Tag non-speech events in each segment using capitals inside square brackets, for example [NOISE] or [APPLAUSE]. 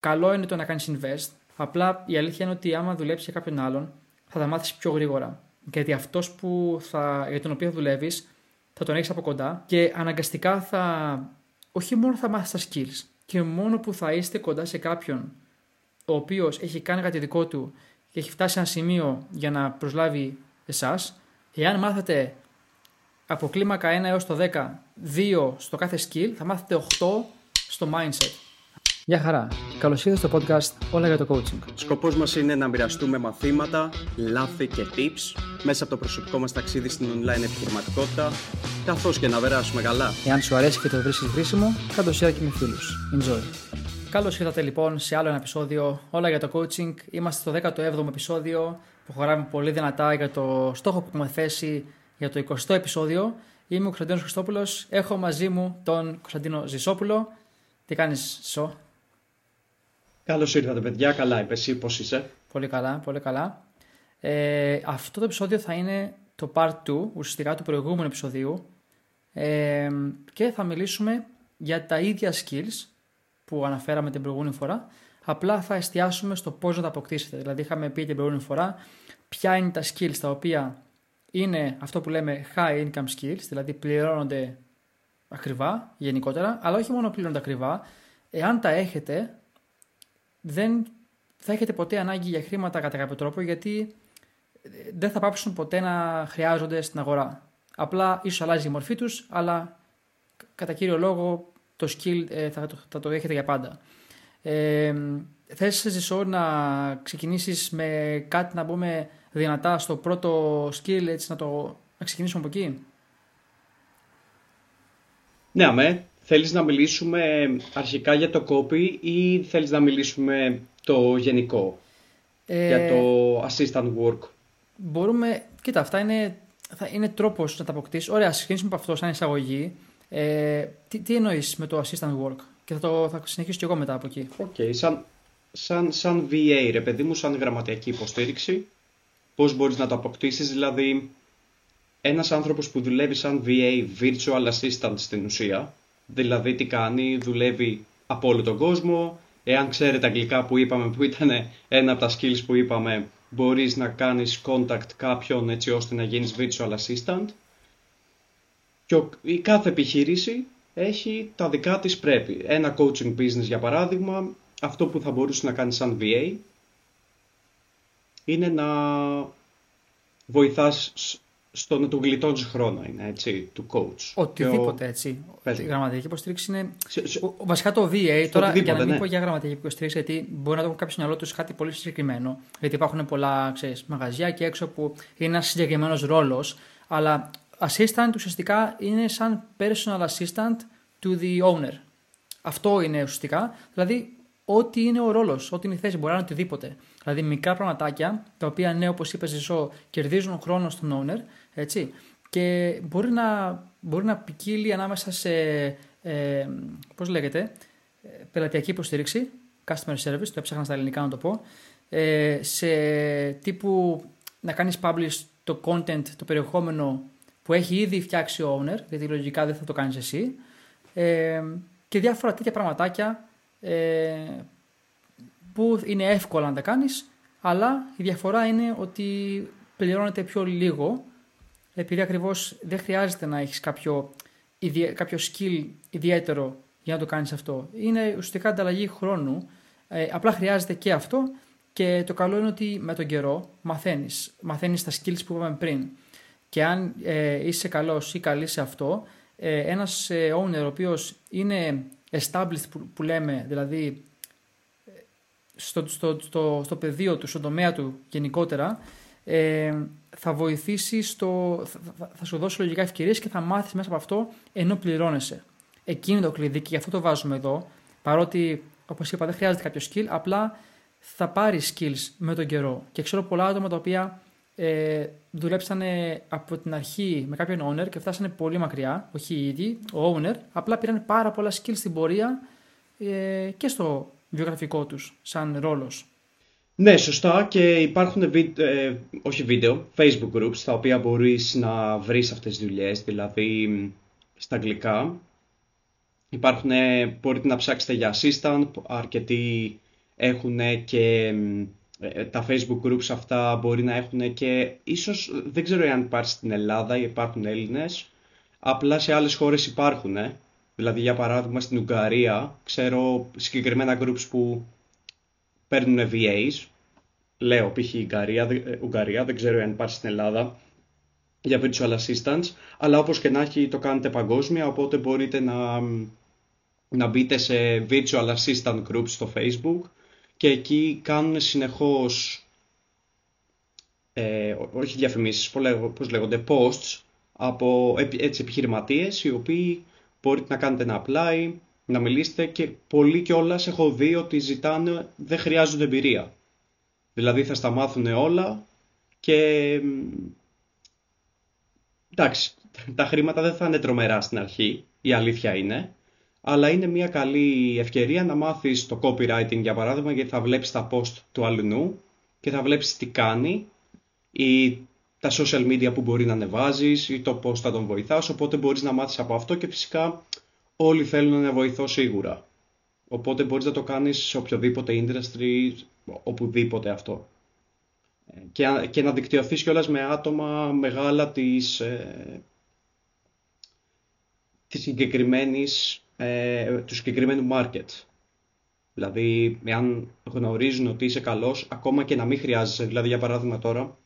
καλό είναι το να κάνεις invest. Απλά η αλήθεια είναι ότι άμα δουλέψεις για κάποιον άλλον, θα τα μάθεις πιο γρήγορα. Γιατί αυτός για τον οποίο δουλεύεις θα τον έχεις από κοντά και αναγκαστικά θα. Όχι μόνο θα μάθεις τα skills, και μόνο που θα είστε κοντά σε κάποιον ο οποίος έχει κάνει κάτι δικό του και έχει φτάσει σε ένα σημείο για να προσλάβει εσάς, εάν μάθετε από κλίμακα 1 έως το 10, 2 στο κάθε skill, θα μάθετε 8 στο mindset. Γεια χαρά. Καλώς ήρθατε στο podcast Όλα για το Coaching. Σκοπός μας είναι να μοιραστούμε μαθήματα, λάθη και tips μέσα από το προσωπικό μας ταξίδι στην online επιχειρηματικότητα, καθώς και να περάσουμε καλά. Εάν σου αρέσει και το βρίσκεις χρήσιμο, κάτω share και με φίλους. Enjoy. Καλώς ήρθατε λοιπόν σε άλλο ένα επεισόδιο Όλα για το Coaching. Είμαστε στο 17ο επεισόδιο. Προχωράμε πολύ δυνατά για το στόχο που έχουμε θέσει για το 20ο επεισόδιο. Είμαι ο Κωνσταντίνος Χριστόπουλος. Έχω μαζί μου τον Κωνσταντίνο Ζησόπουλο. Τι κάνεις, Σο. Καλώς ήρθατε, παιδιά. Καλά, είπε εσύ, πώς είσαι; Πολύ καλά, πολύ καλά. Ε, αυτό το επεισόδιο θα είναι το part 2, ουσιαστικά του προηγούμενου επεισοδίου. Ε, και θα μιλήσουμε για τα ίδια skills που αναφέραμε την προηγούμενη φορά. Απλά θα εστιάσουμε στο πώς να τα αποκτήσετε. Δηλαδή, είχαμε πει την προηγούμενη φορά ποια είναι τα skills τα οποία είναι αυτό που λέμε high income skills, δηλαδή πληρώνονται ακριβά γενικότερα, αλλά όχι μόνο πληρώνονται ακριβά, εάν τα έχετε δεν θα έχετε ποτέ ανάγκη για χρήματα κατά κάποιο τρόπο γιατί ε, δεν θα πάψουν ποτέ να χρειάζονται στην αγορά. Απλά ίσως αλλάζει η μορφή τους, αλλά κατά κύριο λόγο το skill ε, θα, το, θα το έχετε για πάντα. Ε, θες Ζησό να ξεκινήσεις με κάτι να πούμε δυνατά στο πρώτο skill έτσι να το να ξεκινήσουμε από εκεί; Ναι, αμέ. Θέλεις να μιλήσουμε αρχικά για το copy ή θέλεις να μιλήσουμε το γενικό ε, για το assistant work; Μπορούμε, κοίτα αυτά είναι, θα είναι τρόπος να τα αποκτήσεις. Ωραία, ας ξεκινήσουμε από αυτό σαν εισαγωγή. Ε, τι, τι εννοείς με το assistant work; Και θα, το, θα συνεχίσω και εγώ μετά από εκεί. OK, okay, σαν, σαν, σαν VA ρε παιδί μου, σαν γραμματειακή υποστήριξη, πώς μπορείς να το αποκτήσεις, δηλαδή ένας άνθρωπος που δουλεύει σαν VA, virtual assistant στην ουσία, Δηλαδή τι κάνει, δουλεύει από όλο τον κόσμο. Εάν ξέρετε αγγλικά που είπαμε, που ήταν ένα από τα skills που είπαμε, μπορείς να κάνεις contact κάποιον έτσι ώστε να γίνεις virtual assistant. Και η κάθε επιχείρηση έχει τα δικά της πρέπει. Ένα coaching business για παράδειγμα, αυτό που θα μπορούσε να κάνεις σαν VA είναι να βοηθάς στο να του γλιτώνει χρόνο είναι, έτσι, του coach. Οτιδήποτε, έτσι. Η γραμματική υποστήριξη είναι... Βασικά το VA, τώρα για να μην ναι. πω για γραμματική υποστήριξη, γιατί μπορεί να το έχουν κάποιο μυαλό τους κάτι πολύ συγκεκριμένο, γιατί υπάρχουν πολλά, ξέρεις, μαγαζιά και έξω που είναι ένας συγκεκριμένος ρόλος, αλλά assistant ουσιαστικά είναι σαν personal assistant to the owner. Αυτό είναι ουσιαστικά, δηλαδή ό,τι είναι ο ρόλος, ό,τι είναι η θέση, μπορεί να είναι οτιδήποτε. Δηλαδή μικρά πραγματάκια, τα οποία ναι, όπως είπες, Ζησό, κερδίζουν χρόνο στον owner, έτσι. Και μπορεί να, μπορεί να ποικίλει ανάμεσα σε, ε, πώς λέγεται, πελατειακή υποστήριξη, customer service, το έψαχνα στα ελληνικά να το πω, ε, σε τύπου να κάνεις publish το content, το περιεχόμενο που έχει ήδη φτιάξει ο owner, γιατί λογικά δεν θα το κάνεις εσύ, ε, και διάφορα τέτοια πραγματάκια ε, που είναι εύκολα να τα κάνεις, αλλά η διαφορά είναι ότι πληρώνεται πιο λίγο επειδή ακριβώς δεν χρειάζεται να έχεις κάποιο, κάποιο skill ιδιαίτερο για να το κάνεις αυτό. Είναι ουσιαστικά ανταλλαγή χρόνου. Ε, απλά χρειάζεται και αυτό και το καλό είναι ότι με τον καιρό μαθαίνεις. Μαθαίνεις τα skills που είπαμε πριν. Και αν ε, είσαι καλός ή καλή σε αυτό, ε, ένας ε, owner ο οποίος είναι established που, που λέμε, δηλαδή ε, στο, στο, στο, στο πεδίο του, στον τομέα του γενικότερα, ε, θα βοηθήσει στο. Θα, θα σου δώσει λογικά ευκαιρίες και θα μάθεις μέσα από αυτό ενώ πληρώνεσαι. Εκείνη το κλειδί και γι' αυτό το βάζουμε εδώ. Παρότι, όπως είπα, δεν χρειάζεται κάποιο skill, απλά θα πάρεις skills με τον καιρό. Και ξέρω πολλά άτομα τα οποία ε, δουλέψανε από την αρχή με κάποιον owner και φτάσανε πολύ μακριά, όχι οι ίδιοι, ο owner, απλά πήραν πάρα πολλά skills στην πορεία ε, και στο βιογραφικό τους σαν ρόλος. Ναι, σωστά και υπάρχουν ε, όχι βίντεο, facebook groups τα οποία μπορείς να βρεις αυτές τις δουλειές, δηλαδή στα αγγλικά. Υπάρχουν, μπορείτε να ψάξετε για assistant, αρκετοί έχουν και ε, τα facebook groups αυτά μπορεί να έχουν και ίσως δεν ξέρω αν υπάρχει στην Ελλάδα ή υπάρχουν Έλληνες απλά σε άλλες χώρες υπάρχουν δηλαδή για παράδειγμα στην Ουγγαρία ξέρω συγκεκριμένα groups που παίρνουν VAs λέω π.χ. Ουγγαρία, ε, Ουγγαρία, δεν ξέρω αν υπάρχει στην Ελλάδα για virtual assistants αλλά όπως και να έχει το κάνετε παγκόσμια οπότε μπορείτε να, να μπείτε σε virtual assistant groups στο facebook και εκεί κάνουν συνεχώς, ε, όχι διαφημίσεις, πώς λέγονται, posts από έτσι, επιχειρηματίες οι οποίοι μπορείτε να κάνετε ένα apply, να μιλήσετε και πολλοί κιόλας έχω δει ότι ζητάνε, δεν χρειάζονται εμπειρία. Δηλαδή θα στα μάθουν όλα και εντάξει, τα χρήματα δεν θα είναι τρομερά στην αρχή, η αλήθεια είναι, αλλά είναι μια καλή ευκαιρία να μάθεις το copywriting για παράδειγμα γιατί θα βλέπεις τα post του αλλού και θα βλέπεις τι κάνει ή τα social media που μπορεί να ανεβάζεις ή το πώς θα τον βοηθάς οπότε μπορείς να μάθεις από αυτό και φυσικά όλοι θέλουν να βοηθώ σίγουρα οπότε μπορείς να το κάνεις σε οποιοδήποτε industry οπουδήποτε αυτό και, και να δικτυωθείς κιόλας με άτομα μεγάλα της, ε, της συγκεκριμένης ε, του συγκεκριμένου market. Δηλαδή, εάν γνωρίζουν ότι είσαι καλός, ακόμα και να μην χρειάζεσαι. Δηλαδή, για παράδειγμα τώρα,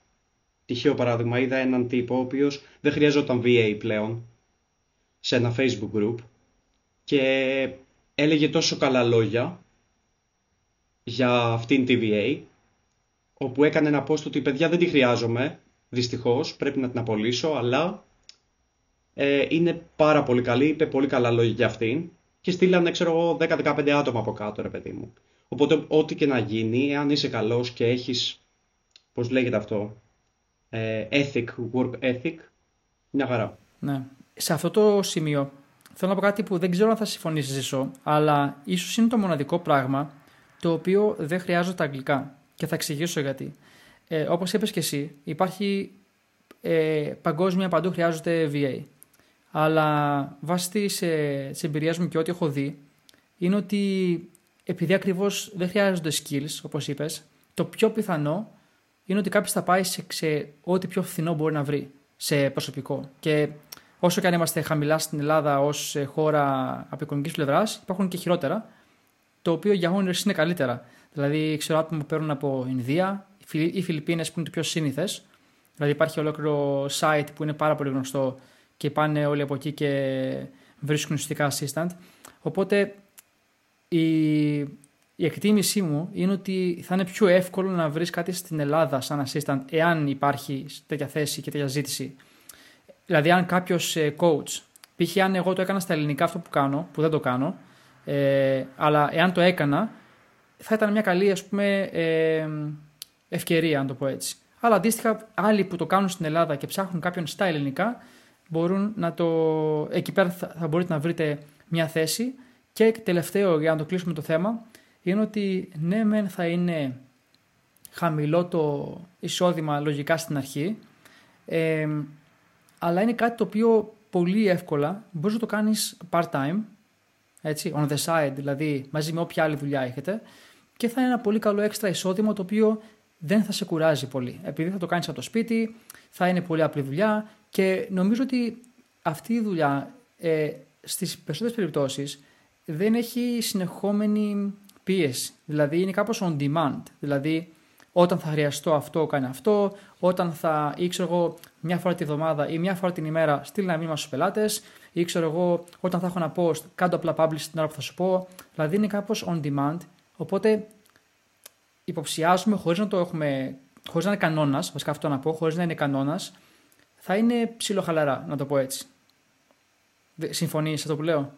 τυχαίο παράδειγμα, είδα έναν τύπο ο οποίος δεν χρειαζόταν VA πλέον σε ένα Facebook group και έλεγε τόσο καλά λόγια για αυτήν τη VA όπου έκανε ένα post ότι παιδιά δεν τη χρειάζομαι δυστυχώς πρέπει να την απολύσω αλλά ε, είναι πάρα πολύ καλή, είπε πολύ καλά λόγια για αυτήν και στείλανε, ξέρω εγώ, 10-15 άτομα από κάτω, ρε παιδί μου. Οπότε, ό,τι και να γίνει, εάν είσαι καλός και έχεις, πώς λέγεται αυτό, ε, ethic, work ethic, μια χαρά. Ναι. Σε αυτό το σημείο, θέλω να πω κάτι που δεν ξέρω αν θα συμφωνήσεις εσύ, αλλά ίσως είναι το μοναδικό πράγμα το οποίο δεν χρειάζεται τα αγγλικά. Και θα εξηγήσω γιατί. Ε, όπως είπες και εσύ, υπάρχει ε, παγκόσμια παντού χρειάζεται VA. Αλλά βάσει της ε, εμπειρίας μου και ό,τι έχω δει, είναι ότι επειδή ακριβώς δεν χρειάζονται skills, όπως είπες, το πιο πιθανό είναι ότι κάποιος θα πάει σε, ό,τι πιο φθηνό μπορεί να βρει σε προσωπικό. Και όσο και αν είμαστε χαμηλά στην Ελλάδα ως ε, χώρα από οικονομικής πλευράς, υπάρχουν και χειρότερα, το οποίο για owners είναι καλύτερα. Δηλαδή, ξέρω άτομα που παίρνουν από Ινδία ή Φιλιππίνες που είναι το πιο σύνηθες. Δηλαδή, υπάρχει ολόκληρο site που είναι πάρα πολύ γνωστό και πάνε όλοι από εκεί και βρίσκουν ουσιαστικά assistant. Οπότε η, η εκτίμησή μου είναι ότι θα είναι πιο εύκολο να βρεις κάτι στην Ελλάδα σαν assistant εάν υπάρχει τέτοια θέση και τέτοια ζήτηση. Δηλαδή αν κάποιος ε, coach, π.χ. αν εγώ το έκανα στα ελληνικά αυτό που κάνω, που δεν το κάνω, ε, αλλά εάν το έκανα θα ήταν μια καλή ας πούμε ε, ευκαιρία αν το πω έτσι. Αλλά αντίστοιχα άλλοι που το κάνουν στην Ελλάδα και ψάχνουν κάποιον στα ελληνικά μπορούν να το... Εκεί πέρα θα, μπορείτε να βρείτε μια θέση και τελευταίο για να το κλείσουμε το θέμα είναι ότι ναι μεν θα είναι χαμηλό το εισόδημα λογικά στην αρχή ε, αλλά είναι κάτι το οποίο πολύ εύκολα μπορείς να το κάνεις part-time έτσι, on the side, δηλαδή μαζί με όποια άλλη δουλειά έχετε και θα είναι ένα πολύ καλό έξτρα εισόδημα το οποίο δεν θα σε κουράζει πολύ. Επειδή θα το κάνεις από το σπίτι, θα είναι πολύ απλή δουλειά και νομίζω ότι αυτή η δουλειά ε, στις περισσότερες περιπτώσεις δεν έχει συνεχόμενη πίεση. Δηλαδή είναι κάπως on demand. Δηλαδή όταν θα χρειαστώ αυτό, κάνει αυτό. Όταν θα, ή ξέρω εγώ, μια φορά τη βδομάδα ή μια φορά την ημέρα στείλει ένα μήνυμα στους πελάτες, ή ξέρω εγώ, όταν θα έχω ένα post, κάτω απλά publish την ώρα που θα σου πω. Δηλαδή είναι κάπως on demand. Οπότε υποψιάζουμε χωρίς να το έχουμε, χωρίς να είναι κανόνας, βασικά αυτό να πω, χωρίς να είναι κανόνας, θα είναι ψιλοχαλαρά, να το πω έτσι. Συμφωνείς αυτό που λέω;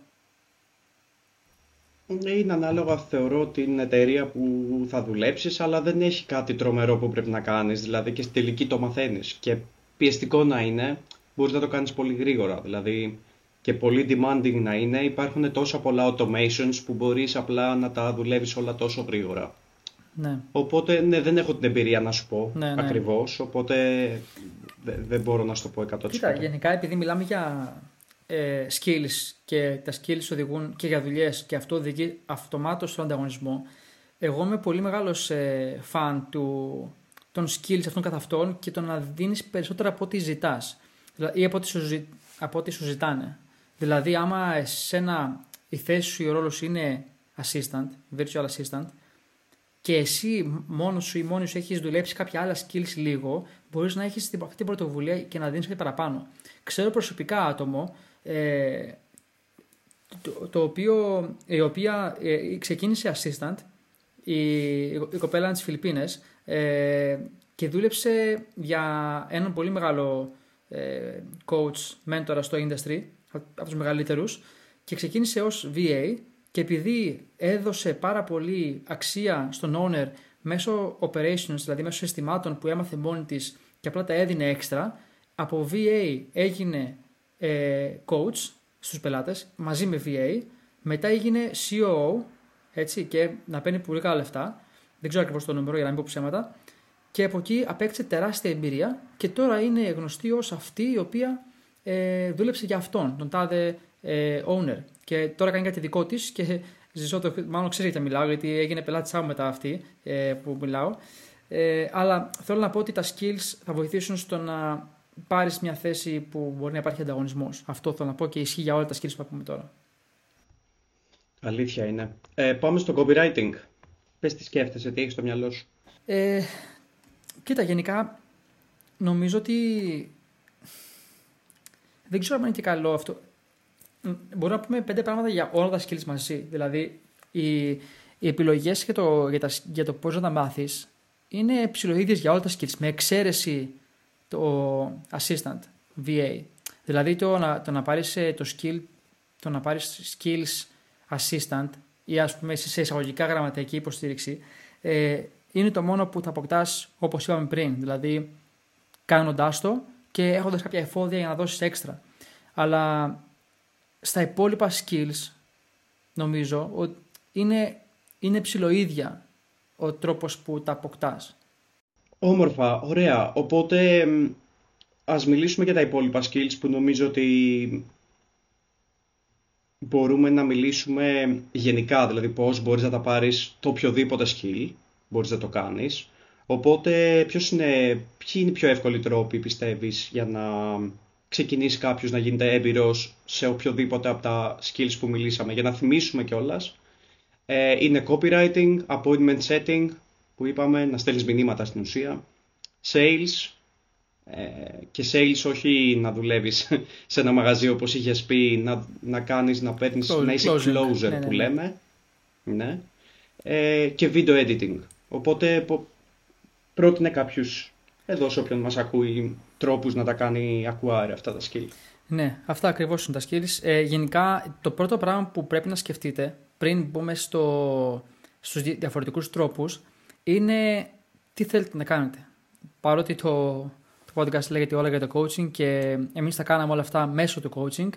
Ναι, είναι ανάλογα θεωρώ την εταιρεία που θα δουλέψεις, αλλά δεν έχει κάτι τρομερό που πρέπει να κάνεις, δηλαδή και στη τελική το μαθαίνεις. Και πιεστικό να είναι, μπορείς να το κάνεις πολύ γρήγορα, δηλαδή και πολύ demanding να είναι, υπάρχουν τόσα πολλά automations που μπορείς απλά να τα δουλεύεις όλα τόσο γρήγορα. Ναι. Οπότε ναι, δεν έχω την εμπειρία να σου πω ναι, ναι. ακριβώς, οπότε δεν μπορώ να σου το πω 100%. Κοίτα, γενικά επειδή μιλάμε για ε, skills και τα skills οδηγούν και για δουλειές και αυτό οδηγεί αυτομάτως στον ανταγωνισμό, εγώ είμαι πολύ μεγάλος ε, φαν του, των skills αυτών καθ' αυτών και το να δίνεις περισσότερα από ό,τι ζητάς ή από ό,τι σου, από ό,τι σου ζητάνε. Δηλαδή άμα εσένα η θέση σου ή ο ρόλος είναι assistant, virtual assistant και εσύ μόνος σου ή μόνη σου έχεις δουλέψει κάποια άλλα skills λίγο, μπορείς να έχεις αυτή την πρωτοβουλία και να δίνεις κάτι παραπάνω. Ξέρω προσωπικά άτομο ε, το, το οποίο, η οποία ε, ξεκίνησε assistant, η, η κοπέλα της Φιλιππίνες ε, και δούλεψε για έναν πολύ μεγάλο ε, coach, mentor στο industry, από τους μεγαλύτερους και ξεκίνησε ως VA και επειδή έδωσε πάρα πολύ αξία στον owner μέσω operations, δηλαδή μέσω συστημάτων που έμαθε μόνη της και απλά τα έδινε έξτρα, από VA έγινε ε, coach στους πελάτες μαζί με VA, μετά έγινε COO έτσι, και να παίρνει πολύ καλά λεφτά, δεν ξέρω ακριβώς το νούμερο για να μην πω ψέματα, και από εκεί απέκτησε τεράστια εμπειρία και τώρα είναι γνωστή ως αυτή η οποία ε, δούλεψε για αυτόν, τον τάδε ε, owner. Και τώρα κάνει κάτι δικό της και ζησό το, μάλλον ξέρει γιατί μιλάω, γιατί έγινε πελάτη μου μετά αυτή ε, που μιλάω. Ε, αλλά θέλω να πω ότι τα skills θα βοηθήσουν στο να πάρεις μια θέση που μπορεί να υπάρχει ανταγωνισμός. Αυτό θέλω να πω και ισχύει για όλα τα skills που πούμε τώρα. Αλήθεια είναι. Ε, πάμε στο copywriting. Πες τι σκέφτεσαι, τι έχεις στο μυαλό σου. Ε, κοίτα, γενικά νομίζω ότι δεν ξέρω αν είναι και καλό αυτό. Μπορούμε να πούμε πέντε πράγματα για όλα τα skills μαζί. Δηλαδή, οι, οι επιλογές για το, για, για το πώς να τα μάθεις είναι ψηλοείδειε για όλα τα skills, με εξαίρεση το assistant, VA. Δηλαδή, το να, το να πάρεις ε, το skill, το να πάρεις skills assistant ή ας πούμε σε εισαγωγικά γραμματική υποστήριξη, ε, είναι το μόνο που θα αποκτάς όπως είπαμε πριν. Δηλαδή, κάνοντάς το και έχοντας κάποια εφόδια για να δώσεις έξτρα. Αλλά στα υπόλοιπα skills νομίζω ότι είναι, είναι ψηλοίδια ο τρόπος που τα αποκτάς. Όμορφα, ωραία. Οπότε ας μιλήσουμε για τα υπόλοιπα skills που νομίζω ότι μπορούμε να μιλήσουμε γενικά, δηλαδή πώς μπορείς να τα πάρεις το οποιοδήποτε skill, μπορείς να το κάνεις. Οπότε, ποιος είναι, ποιοι είναι οι πιο εύκολοι τρόποι, πιστεύεις, για να ξεκινήσει κάποιος να γίνεται έμπειρος σε οποιοδήποτε από τα skills που μιλήσαμε. Για να θυμίσουμε κιόλας. Ε, είναι copywriting, appointment setting, που είπαμε, να στέλνεις μηνύματα στην ουσία, sales, ε, και sales όχι να δουλεύεις [LAUGHS] σε ένα μαγαζί όπως είχες πει, να, να κάνεις, να παίρνεις, να είσαι closer ναι, που ναι, ναι. λέμε, ναι. Ε, και video editing. Οπότε πρότεινε κάποιους εδώ σε όποιον μας ακούει τρόπους να τα κάνει acquire αυτά τα skills. Ναι, αυτά ακριβώς είναι τα skills. Ε, γενικά το πρώτο πράγμα που πρέπει να σκεφτείτε πριν μπούμε στο, στους διαφορετικούς τρόπους είναι τι θέλετε να κάνετε. Παρότι το, το podcast λέγεται όλα για το coaching και εμείς τα κάναμε όλα αυτά μέσω του coaching,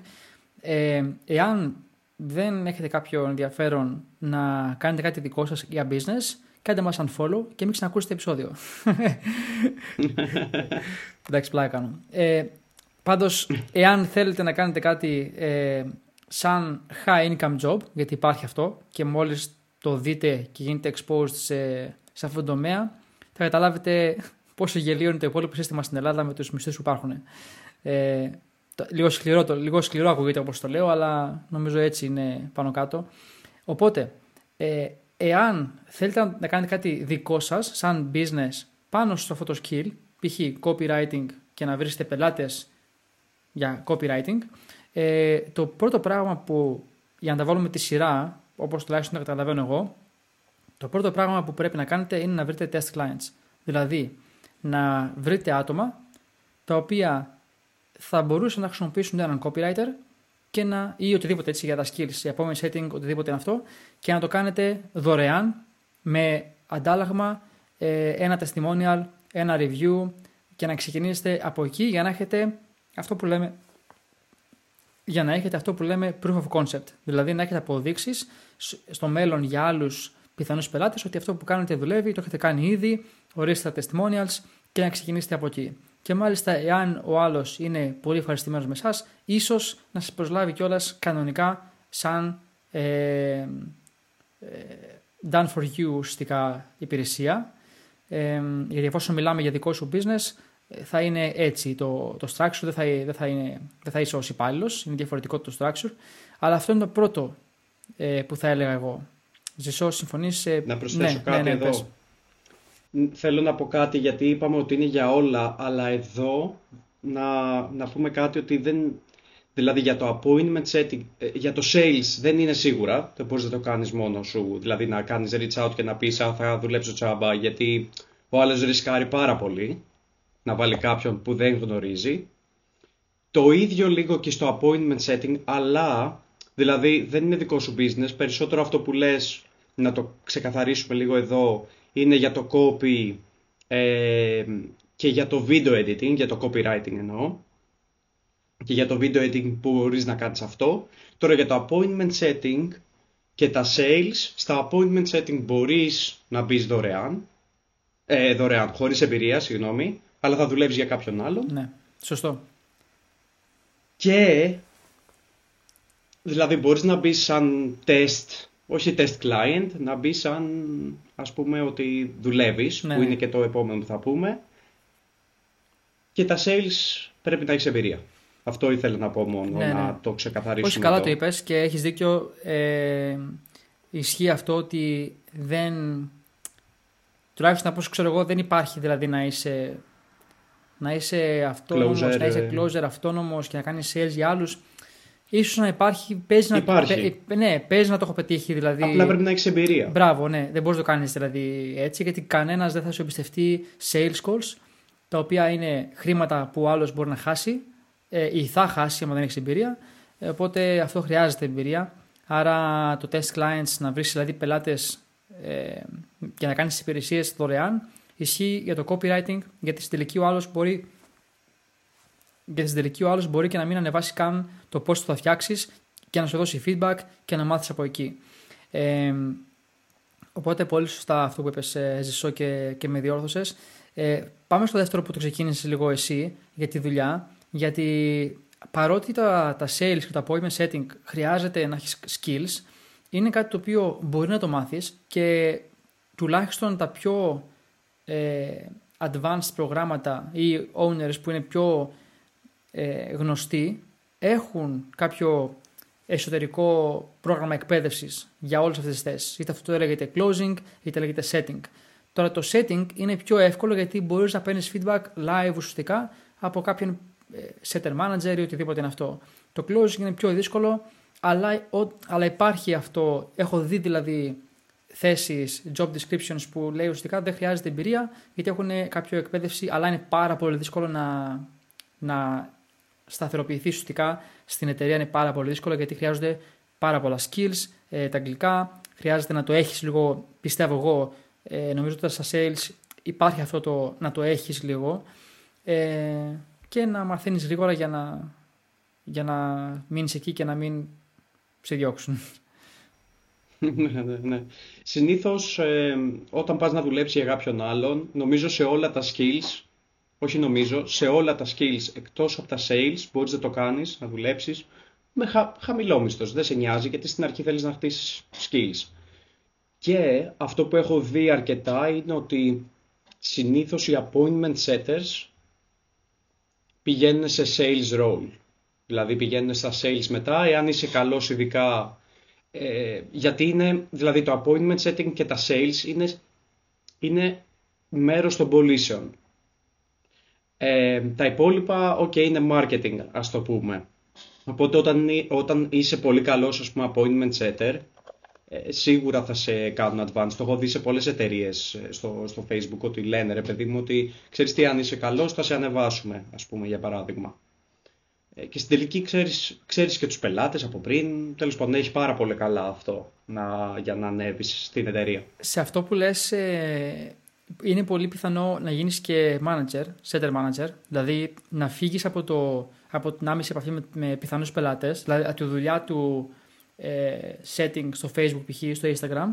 ε, εάν δεν έχετε κάποιο ενδιαφέρον να κάνετε κάτι δικό σας για business, κάντε μας unfollow και μην ξανακούσετε επεισόδιο. [LAUGHS] Εντάξει, πλάκα κάνω. Ε, πάντως, εάν θέλετε να κάνετε κάτι ε, σαν high income job, γιατί υπάρχει αυτό και μόλις το δείτε και γίνετε exposed σε, σε αυτόν τον τομέα, θα καταλάβετε πόσο γελίο είναι το υπόλοιπο σύστημα στην Ελλάδα με τους μισθούς που υπάρχουν. Ε, λίγο, σκληρό, το, λίγο σκληρό ακούγεται όπως το λέω, αλλά νομίζω έτσι είναι πάνω κάτω. Οπότε, ε, εάν θέλετε να κάνετε κάτι δικό σας, σαν business, πάνω στο αυτό το skill, π.χ. copywriting και να βρίσκετε πελάτες για copywriting, ε, το πρώτο πράγμα που, για να τα βάλουμε τη σειρά, όπως τουλάχιστον το καταλαβαίνω εγώ, το πρώτο πράγμα που πρέπει να κάνετε είναι να βρείτε test clients. Δηλαδή, να βρείτε άτομα τα οποία θα μπορούσαν να χρησιμοποιήσουν έναν copywriter και να, ή οτιδήποτε έτσι για τα skills, για επόμενη setting, οτιδήποτε είναι αυτό, και να το κάνετε δωρεάν με αντάλλαγμα ε, ένα testimonial, ένα review και να ξεκινήσετε από εκεί για να έχετε αυτό που λέμε για να έχετε αυτό που λέμε proof of concept. Δηλαδή να έχετε αποδείξεις στο μέλλον για άλλους πιθανούς πελάτες ότι αυτό που κάνετε δουλεύει, το έχετε κάνει ήδη, ορίστε τα testimonials και να ξεκινήσετε από εκεί. Και μάλιστα, εάν ο άλλος είναι πολύ ευχαριστημένος με εσάς, ίσως να σας προσλάβει κιόλας κανονικά σαν, ε, ε, done for you ουσιαστικά υπηρεσία. Ε, γιατί εφόσον μιλάμε για δικό σου business, θα είναι έτσι το, το structure, δεν θα, δεν, θα είναι, δεν θα είσαι ως υπάλληλος, είναι διαφορετικό το structure. Αλλά αυτό είναι το πρώτο ε, που θα έλεγα εγώ. Ζησό, συμφωνείς. Ε, να προσθέσω ναι, κάτι ναι, ναι, εδώ. Θέλω να πω κάτι γιατί είπαμε ότι είναι για όλα, αλλά εδώ να, να πούμε κάτι ότι δεν... Δηλαδή για το appointment setting, ε, για το sales δεν είναι σίγουρα, δεν μπορείς να το κάνεις μόνος σου, δηλαδή να κάνεις reach out και να πεις «Α, θα δουλέψω τσάμπα» γιατί ο άλλος ρισκάρει πάρα πολύ να βάλει κάποιον που δεν γνωρίζει. Το ίδιο λίγο και στο appointment setting, αλλά δηλαδή δεν είναι δικό σου business, περισσότερο αυτό που λες, να το ξεκαθαρίσουμε λίγο εδώ, είναι για το copy ε, και για το video editing, για το copywriting εννοώ, και για το video editing που μπορείς να κάνεις αυτό. Τώρα για το appointment setting και τα sales, στα appointment setting μπορείς να μπεις δωρεάν, ε, δωρεάν, χωρίς εμπειρία, συγγνώμη, αλλά θα δουλεύεις για κάποιον άλλον. Ναι, σωστό. Και, δηλαδή μπορείς να μπεις σαν test, όχι test client, να μπει σαν, ας πούμε, ότι δουλεύεις, ναι, που ναι. είναι και το επόμενο που θα πούμε. Και τα sales πρέπει να έχεις εμπειρία. Αυτό ήθελα να πω μόνο, ναι, να ναι. το ξεκαθαρίσουμε. Όχι καλά το είπες και έχεις δίκιο. Ε, ισχύει αυτό ότι δεν... Τουλάχιστον από όσο ξέρω εγώ δεν υπάρχει δηλαδή να είσαι να είσαι αυτόνομος, να είσαι ε. closer αυτόνομος και να κάνεις sales για άλλους ίσως να υπάρχει, παίζει υπάρχει. να, ναι, παίζει να το έχω πετύχει δηλαδή. Απλά πρέπει να έχεις εμπειρία. Μπράβο, ναι, δεν μπορείς να το κάνεις δηλαδή έτσι γιατί κανένας δεν θα σου εμπιστευτεί sales calls τα οποία είναι χρήματα που ο άλλος μπορεί να χάσει ε, ή θα χάσει άμα δεν έχεις εμπειρία οπότε αυτό χρειάζεται εμπειρία άρα το test clients να βρεις δηλαδή πελάτες ε, και να κάνεις υπηρεσίες δωρεάν ισχύει για το copywriting, γιατί στην τελική ο άλλος μπορεί γιατί στην τελική ο άλλος μπορεί και να μην ανεβάσει καν το πώς το θα φτιάξεις και να σου δώσει feedback και να μάθεις από εκεί. Ε, οπότε πολύ σωστά αυτό που είπες ε, Ζησό και, και με διόρθωσες. Ε, πάμε στο δεύτερο που το ξεκίνησες λίγο εσύ για τη δουλειά, γιατί παρότι τα, τα sales και το appointment setting χρειάζεται να έχεις skills, είναι κάτι το οποίο μπορεί να το μάθεις και τουλάχιστον τα πιο ε, advanced προγράμματα ή owners που είναι πιο ε, γνωστοί έχουν κάποιο εσωτερικό πρόγραμμα εκπαίδευσης για όλες αυτές τις θέσεις. Είτε αυτό λέγεται closing είτε λέγεται setting. Τώρα το setting είναι πιο εύκολο γιατί μπορείς να παίρνεις feedback live ουσιαστικά από κάποιον ε, setter manager ή οτιδήποτε είναι αυτό. Το closing είναι πιο δύσκολο αλλά, αλλά υπάρχει αυτό, έχω δει δηλαδή θέσεις, job descriptions που λέει ουσιαστικά δεν χρειάζεται εμπειρία γιατί έχουν κάποιο εκπαίδευση, αλλά είναι πάρα πολύ δύσκολο να, να σταθεροποιηθεί ουσιαστικά στην εταιρεία. Είναι πάρα πολύ δύσκολο γιατί χρειάζονται πάρα πολλά skills, ε, τα αγγλικά. Χρειάζεται να το έχεις λίγο, πιστεύω εγώ, ε, νομίζω ότι στα sales υπάρχει αυτό το να το έχεις λίγο ε, και να μαθαίνεις γρήγορα για να, για να μείνεις εκεί και να μην σε διώξουν. [LAUGHS] ναι, ναι, ναι. Συνήθως ε, όταν πας να δουλέψεις για κάποιον άλλον, νομίζω σε όλα τα skills, όχι νομίζω, σε όλα τα skills εκτός από τα sales μπορείς να το κάνεις, να δουλέψεις με χα, χαμηλόμιστος, δεν σε νοιάζει γιατί στην αρχή θέλεις να χτίσεις skills. Και αυτό που έχω δει αρκετά είναι ότι συνήθως οι appointment setters πηγαίνουν σε sales role. Δηλαδή πηγαίνουν στα sales μετά, εάν είσαι καλός ειδικά ε, γιατί είναι, δηλαδή το appointment setting και τα sales είναι, είναι μέρος των πωλήσεων. Ε, τα υπόλοιπα, ok, είναι marketing, ας το πούμε. Οπότε όταν, όταν είσαι πολύ καλός, ας πούμε, appointment setter, ε, σίγουρα θα σε κάνουν advance. Το έχω δει σε πολλές εταιρείες ε, στο, στο facebook ότι λένε, ρε παιδί μου, ότι ξέρεις τι, αν είσαι καλός θα σε ανεβάσουμε, ας πούμε, για παράδειγμα. Ε, και στην τελική ξέρεις, ξέρεις και τους πελάτες από πριν. Τέλος πάντων έχει πάρα πολύ καλά αυτό να, για να ανέβεις στην εταιρεία. Σε αυτό που λες ε, είναι πολύ πιθανό να γίνεις και manager, setter manager, δηλαδή να φύγεις από, το, από την άμεση επαφή με, με πιθανούς πελάτες, δηλαδή από τη δουλειά του ε, setting στο facebook π.χ. στο instagram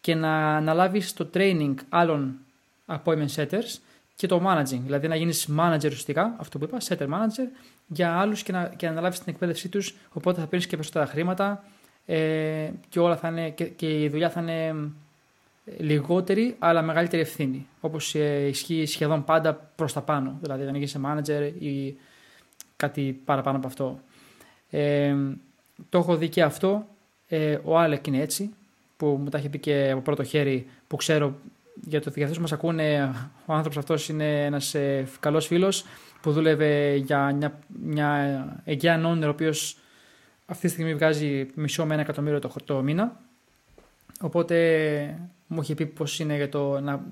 και να αναλάβεις το training άλλων appointment setters και το managing, δηλαδή να γίνεις manager ουσιαστικά, αυτό που είπα, setter manager για άλλους και να, και να αναλάβεις την εκπαίδευσή τους. Οπότε θα παίρνεις και περισσότερα χρήματα ε, και, όλα θα είναι, και, και η δουλειά θα είναι λιγότερη αλλά μεγαλύτερη ευθύνη. Όπως ε, ισχύει σχεδόν πάντα προς τα πάνω. Δηλαδή, δεν είσαι manager ή κάτι παραπάνω από αυτό. Ε, το έχω δει και αυτό. Ε, ο Άλεκ είναι έτσι, που μου τα έχει πει και από πρώτο χέρι, που ξέρω για το για που μας ακούνε, ο άνθρωπος αυτός είναι ένας ε, καλός φίλος που δούλευε για μια, μια Aegean owner, ο οποίος αυτή τη στιγμή βγάζει μισό με ένα εκατομμύριο το, το μήνα. Οπότε μου είχε πει πώς είναι για το να...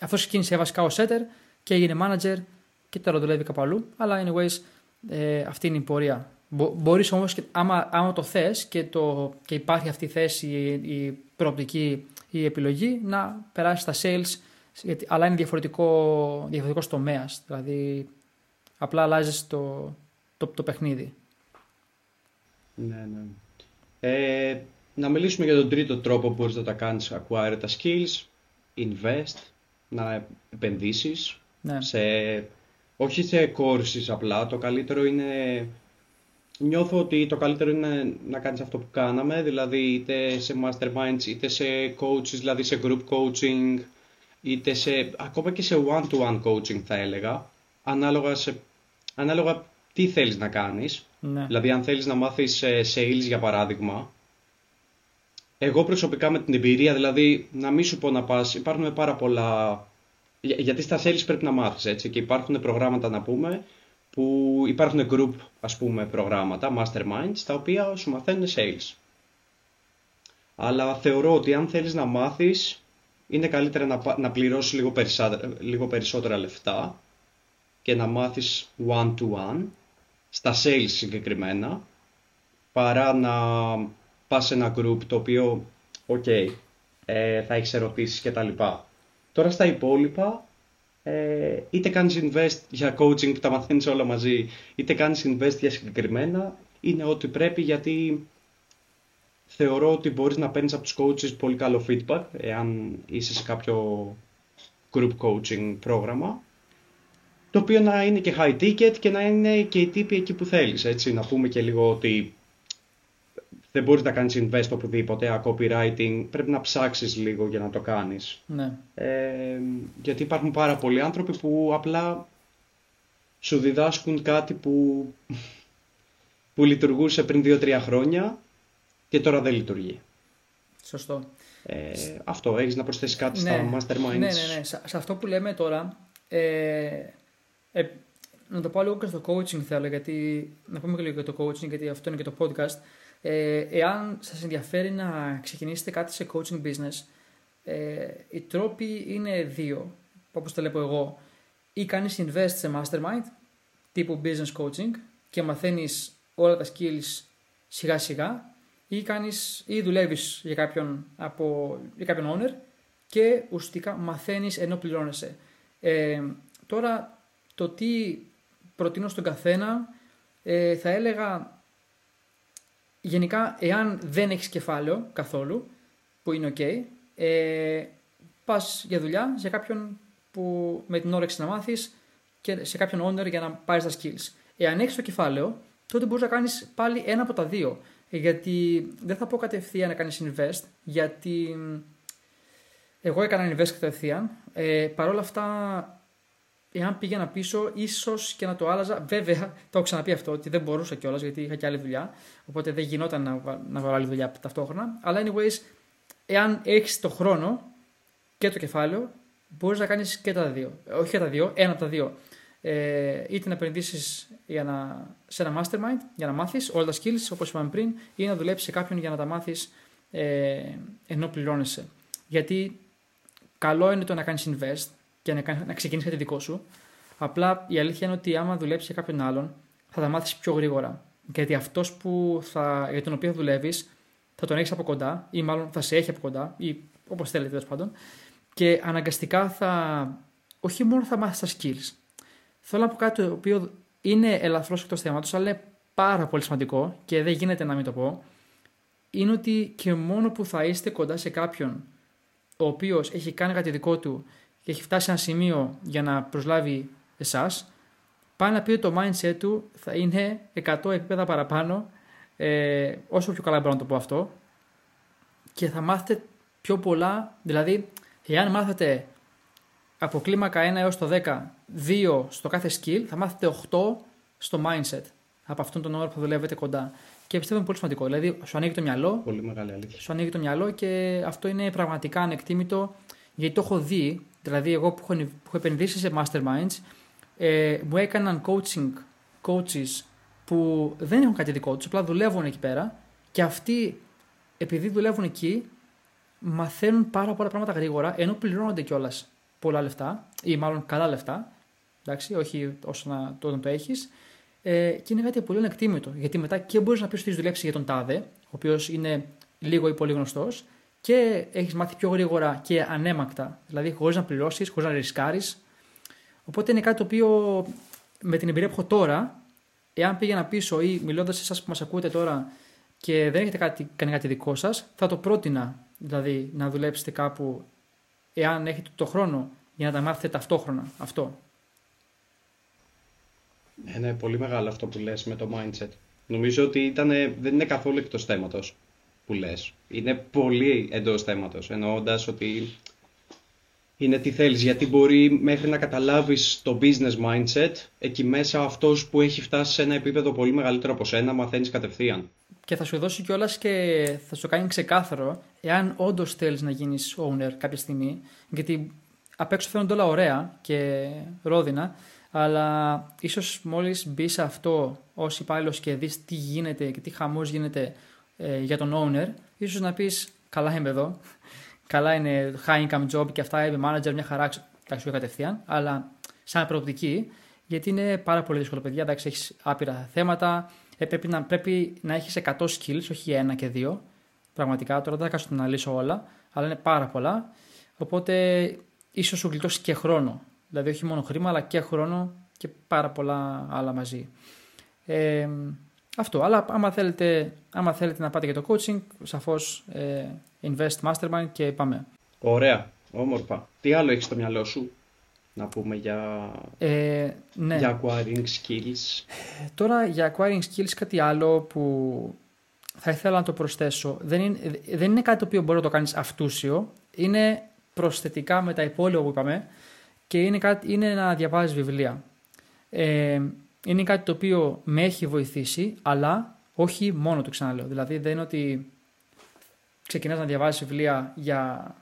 Αυτός ξεκίνησε βασικά ως setter και έγινε manager και τώρα δουλεύει κάπου αλλού. Αλλά anyways, ε, αυτή είναι η πορεία. Μπο, μπορείς όμως, άμα, άμα το θες και, το, και υπάρχει αυτή η θέση, η, η προοπτική, η επιλογή, να περάσεις στα sales, γιατί, αλλά είναι διαφορετικό, διαφορετικός τομέας. Δηλαδή, απλά αλλάζεις το, το, το παιχνίδι. Ναι, ναι. Ε, να μιλήσουμε για τον τρίτο τρόπο που μπορείς να τα κάνεις acquire τα skills, invest, να επενδύσεις, ναι. σε, όχι σε courses απλά, το καλύτερο είναι, νιώθω ότι το καλύτερο είναι να κάνεις αυτό που κάναμε, δηλαδή είτε σε masterminds, είτε σε coaches, δηλαδή σε group coaching, είτε σε, ακόμα και σε one-to-one coaching θα έλεγα, ανάλογα, σε, ανάλογα τι θέλεις να κάνεις. Ναι. Δηλαδή αν θέλεις να μάθεις ε, sales για παράδειγμα, εγώ προσωπικά με την εμπειρία, δηλαδή να μην σου πω να πας, υπάρχουν πάρα πολλά... γιατί στα sales πρέπει να μάθεις έτσι και υπάρχουν προγράμματα να πούμε που υπάρχουν group ας πούμε προγράμματα, masterminds, τα οποία σου μαθαίνουν sales. Αλλά θεωρώ ότι αν θέλεις να μάθεις είναι καλύτερα να, να πληρώσεις λίγο, λίγο περισσότερα λεφτά και να μάθεις one-to-one στα sales συγκεκριμένα, παρά να πας σε ένα group το οποίο, ok, ε, θα έχεις ερωτήσεις και τα λοιπά. Τώρα στα υπόλοιπα, ε, είτε κάνεις invest για coaching που τα μαθαίνεις όλα μαζί, είτε κάνεις invest για συγκεκριμένα, είναι ό,τι πρέπει γιατί θεωρώ ότι μπορείς να παίρνεις από τους coaches πολύ καλό feedback, εάν είσαι σε κάποιο group coaching πρόγραμμα το οποίο να είναι και high ticket και να είναι και οι τύποι εκεί που θέλεις. Έτσι, να πούμε και λίγο ότι δεν μπορείς να κάνεις invest οπουδήποτε, copywriting, πρέπει να ψάξεις λίγο για να το κάνεις. Ναι. Ε, γιατί υπάρχουν πάρα πολλοί άνθρωποι που απλά σου διδάσκουν κάτι που, [LAUGHS] που λειτουργούσε πριν 2-3 χρόνια και τώρα δεν λειτουργεί. Σωστό. Ε, αυτό, έχεις να προσθέσεις κάτι ναι. στα masterminds. Ναι, ναι, ναι. Σε αυτό που λέμε τώρα, ε, ε, να το πάω λίγο και στο coaching θέλω, γιατί να πούμε και λίγο για το coaching, γιατί αυτό είναι και το podcast. Ε, εάν σας ενδιαφέρει να ξεκινήσετε κάτι σε coaching business, ε, οι τρόποι είναι δύο, όπως τα λέω εγώ. Ή κάνεις invest σε mastermind, τύπου business coaching, και μαθαίνεις όλα τα skills σιγά σιγά, ή, κάνεις, ή δουλεύεις για κάποιον, από, για κάποιον owner και ουσιαστικά μαθαίνεις ενώ πληρώνεσαι. Ε, τώρα το τι προτείνω στον καθένα ε, θα έλεγα γενικά εάν δεν έχεις κεφάλαιο καθόλου που είναι ok ε, πας για δουλειά σε κάποιον που με την όρεξη να μάθεις και σε κάποιον owner για να πάρεις τα skills. Εάν έχεις το κεφάλαιο τότε μπορείς να κάνεις πάλι ένα από τα δύο γιατί δεν θα πω κατευθείαν να κάνεις invest γιατί εγώ έκανα invest κατευθείαν ε, παρόλα αυτά εάν πήγαινα πίσω, ίσως και να το άλλαζα. Βέβαια, το έχω ξαναπεί αυτό, ότι δεν μπορούσα κιόλας γιατί είχα και άλλη δουλειά. Οπότε δεν γινόταν να, να βάλω άλλη δουλειά ταυτόχρονα. Αλλά, anyways, εάν έχεις το χρόνο και το κεφάλαιο, μπορείς να κάνεις και τα δύο. Όχι και τα δύο, ένα από τα δύο. Ε, είτε να επενδύσεις σε ένα mastermind για να μάθεις όλα τα skills, όπως είπαμε πριν, ή να δουλέψεις σε κάποιον για να τα μάθεις ε, ενώ πληρώνεσαι. Γιατί καλό είναι το να κάνεις invest, και να, να ξεκινήσει κάτι δικό σου. Απλά η αλήθεια είναι ότι άμα δουλέψεις για κάποιον άλλον, θα τα μάθεις πιο γρήγορα. Γιατί αυτός για τον οποίο δουλεύεις θα τον έχεις από κοντά, ή μάλλον θα σε έχει από κοντά, ή όπως θέλετε τέλος πάντων, και αναγκαστικά θα. Όχι μόνο θα μάθεις τα skills. Θέλω να πω κάτι το οποίο είναι ελαφρώς εκτός θέματος, αλλά είναι πάρα πολύ σημαντικό και δεν γίνεται να μην το πω. Είναι ότι και μόνο που θα είστε κοντά σε κάποιον ο οποίος έχει κάνει κάτι δικό του και έχει φτάσει σε ένα σημείο για να προσλάβει εσάς, πάει να πει ότι το mindset του θα είναι 100 επίπεδα παραπάνω, ε, όσο πιο καλά μπορώ να το πω αυτό, και θα μάθετε πιο πολλά, δηλαδή Εάν μάθετε από κλίμακα 1 έως το 10, 2 στο κάθε skill, θα μάθετε 8 στο mindset από αυτόν τον όρο που δουλεύετε κοντά. Και πιστεύω είναι πολύ σημαντικό. Δηλαδή, σου ανοίγει το μυαλό. Πολύ μεγάλη αλήθεια. Σου ανοίγει το μυαλό και αυτό είναι πραγματικά ανεκτήμητο γιατί το έχω δει. Δηλαδή, εγώ που έχω, που έχω επενδύσει σε masterminds, ε, μου έκαναν coaching coaches που δεν έχουν κάτι δικό τους, απλά δουλεύουν εκεί πέρα και αυτοί, επειδή δουλεύουν εκεί, μαθαίνουν πάρα πολλά πράγματα γρήγορα, ενώ πληρώνονται κιόλας πολλά λεφτά, ή μάλλον καλά λεφτά. Εντάξει, όχι όσο να το, το έχεις. Ε, και είναι κάτι πολύ ανεκτήμητο. Γιατί μετά και μπορείς να πεις ότι έχεις δουλέψει για τον Τάδε, ο οποίος είναι λίγο ή πολύ γνωστός, και έχεις μάθει πιο γρήγορα και ανέμακτα. Δηλαδή, χωρίς να πληρώσεις, χωρίς να ρισκάρεις. Οπότε είναι κάτι το οποίο με την εμπειρία που έχω τώρα, εάν πήγαινα πίσω ή μιλώντας σε εσάς που μας ακούτε τώρα και δεν έχετε κάτι, κάνει κάτι δικό σας, θα το πρότεινα δηλαδή να δουλέψετε κάπου εάν έχετε το χρόνο για να τα μάθετε ταυτόχρονα αυτό. Ναι, ναι, πολύ μεγάλο αυτό που λες με το mindset. Νομίζω ότι ήταν, δεν είναι καθόλου εκτός θέματος που λες. Είναι πολύ εντός θέματος, εννοώντας ότι είναι τι θέλεις, γιατί μπορεί μέχρι να καταλάβεις το business mindset, εκεί μέσα αυτός που έχει φτάσει σε ένα επίπεδο πολύ μεγαλύτερο από σένα, μαθαίνεις κατευθείαν. Και θα σου δώσει κιόλας και θα σου κάνει ξεκάθαρο εάν όντως θέλεις να γίνεις owner κάποια στιγμή. Γιατί απ' έξω φαίνονται όλα ωραία και ρόδινα, αλλά ίσως μόλις μπεις σε αυτό ως υπάλληλος και δεις τι γίνεται και τι χαμός γίνεται ε, για τον owner, ίσως να πεις καλά είμαι εδώ. Καλά είναι high income job και αυτά, είμαι manager, μια χαρά, εντάξει, κατευθείαν, αλλά σαν προοπτική, γιατί είναι πάρα πολύ δύσκολο, παιδιά. Εντάξει, έχεις άπειρα θέματα, ε, πρέπει, να, πρέπει να έχεις 100 skills, όχι ένα και δύο. Πραγματικά, τώρα δεν θα κάτσω να αναλύσω όλα, αλλά είναι πάρα πολλά. Οπότε, ίσως σου γλιτώσει και χρόνο. Δηλαδή, όχι μόνο χρήμα, αλλά και χρόνο και πάρα πολλά άλλα μαζί. Ε, αυτό. Αλλά άμα θέλετε, άμα θέλετε να πάτε για το coaching, σαφώς ε, invest mastermind και πάμε. Ωραία. Όμορφα. Τι άλλο έχεις στο μυαλό σου; να πούμε για, ε, ναι. για acquiring skills; Τώρα για acquiring skills κάτι άλλο που θα ήθελα να το προσθέσω. Δεν είναι, δεν είναι κάτι το οποίο μπορεί να το κάνεις αυτούσιο. Είναι προσθετικά με τα υπόλοιπα που είπαμε και είναι, κάτι, είναι να διαβάζεις βιβλία. Ε, είναι κάτι το οποίο με έχει βοηθήσει, αλλά όχι μόνο το ξαναλέω. Δηλαδή δεν είναι ότι ξεκινάς να διαβάζεις βιβλία για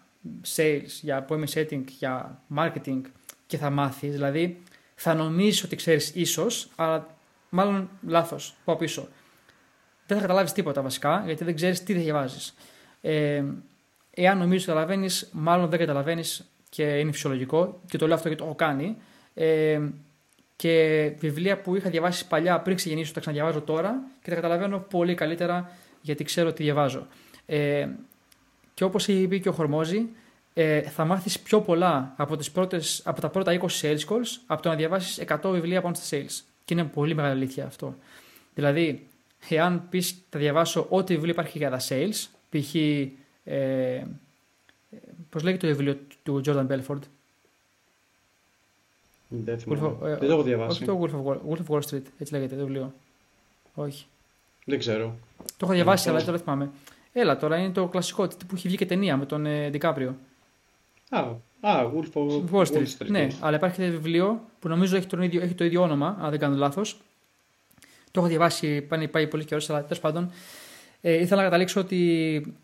sales, για appointment setting, για marketing και θα μάθεις. Δηλαδή, θα νομίζεις ότι ξέρεις ίσως, αλλά μάλλον λάθος. Πάω πίσω. Δεν θα καταλάβεις τίποτα βασικά, γιατί δεν ξέρεις τι διαβάζεις. Ε, εάν νομίζεις ότι καταλαβαίνεις, μάλλον δεν καταλαβαίνεις και είναι φυσιολογικό. Και το λέω αυτό γιατί το έχω κάνει. Ε, και βιβλία που είχα διαβάσει παλιά πριν ξεκινήσω, τα ξαναδιαβάζω τώρα και τα καταλαβαίνω πολύ καλύτερα γιατί ξέρω τι διαβάζω. Ε, και όπως είχε πει και ο Χορμόζη, ε, θα μάθεις πιο πολλά από, τις πρώτες, από τα πρώτα 20 sales calls από το να διαβάσεις 100 βιβλία πάνω στα sales. Και είναι πολύ μεγάλη αλήθεια αυτό. Δηλαδή, εάν πεις θα διαβάσω ό,τι βιβλίο υπάρχει για τα sales, π.χ. Ε, πώς λέγεται το βιβλίο του Jordan Belford. Δεν θυμάμαι. Ε, δεν το έχω διαβάσει. Όχι το Wolf of, Wall, Wolf of Wall Street, έτσι λέγεται το βιβλίο. Όχι. Δεν ξέρω. Το έχω διαβάσει, αλλά δεν το θυμάμαι. Έλα τώρα, είναι το κλασικό που έχει βγει και ταινία με τον ε, Α, α Wolf of Wall Street. Ναι, αλλά υπάρχει ένα βιβλίο που νομίζω έχει, τον ίδιο, έχει το ίδιο όνομα, αν δεν κάνω λάθος. Το έχω διαβάσει, πάει, πάει πολύ καιρός, αλλά τέλος πάντων. Ε, ήθελα να καταλήξω ότι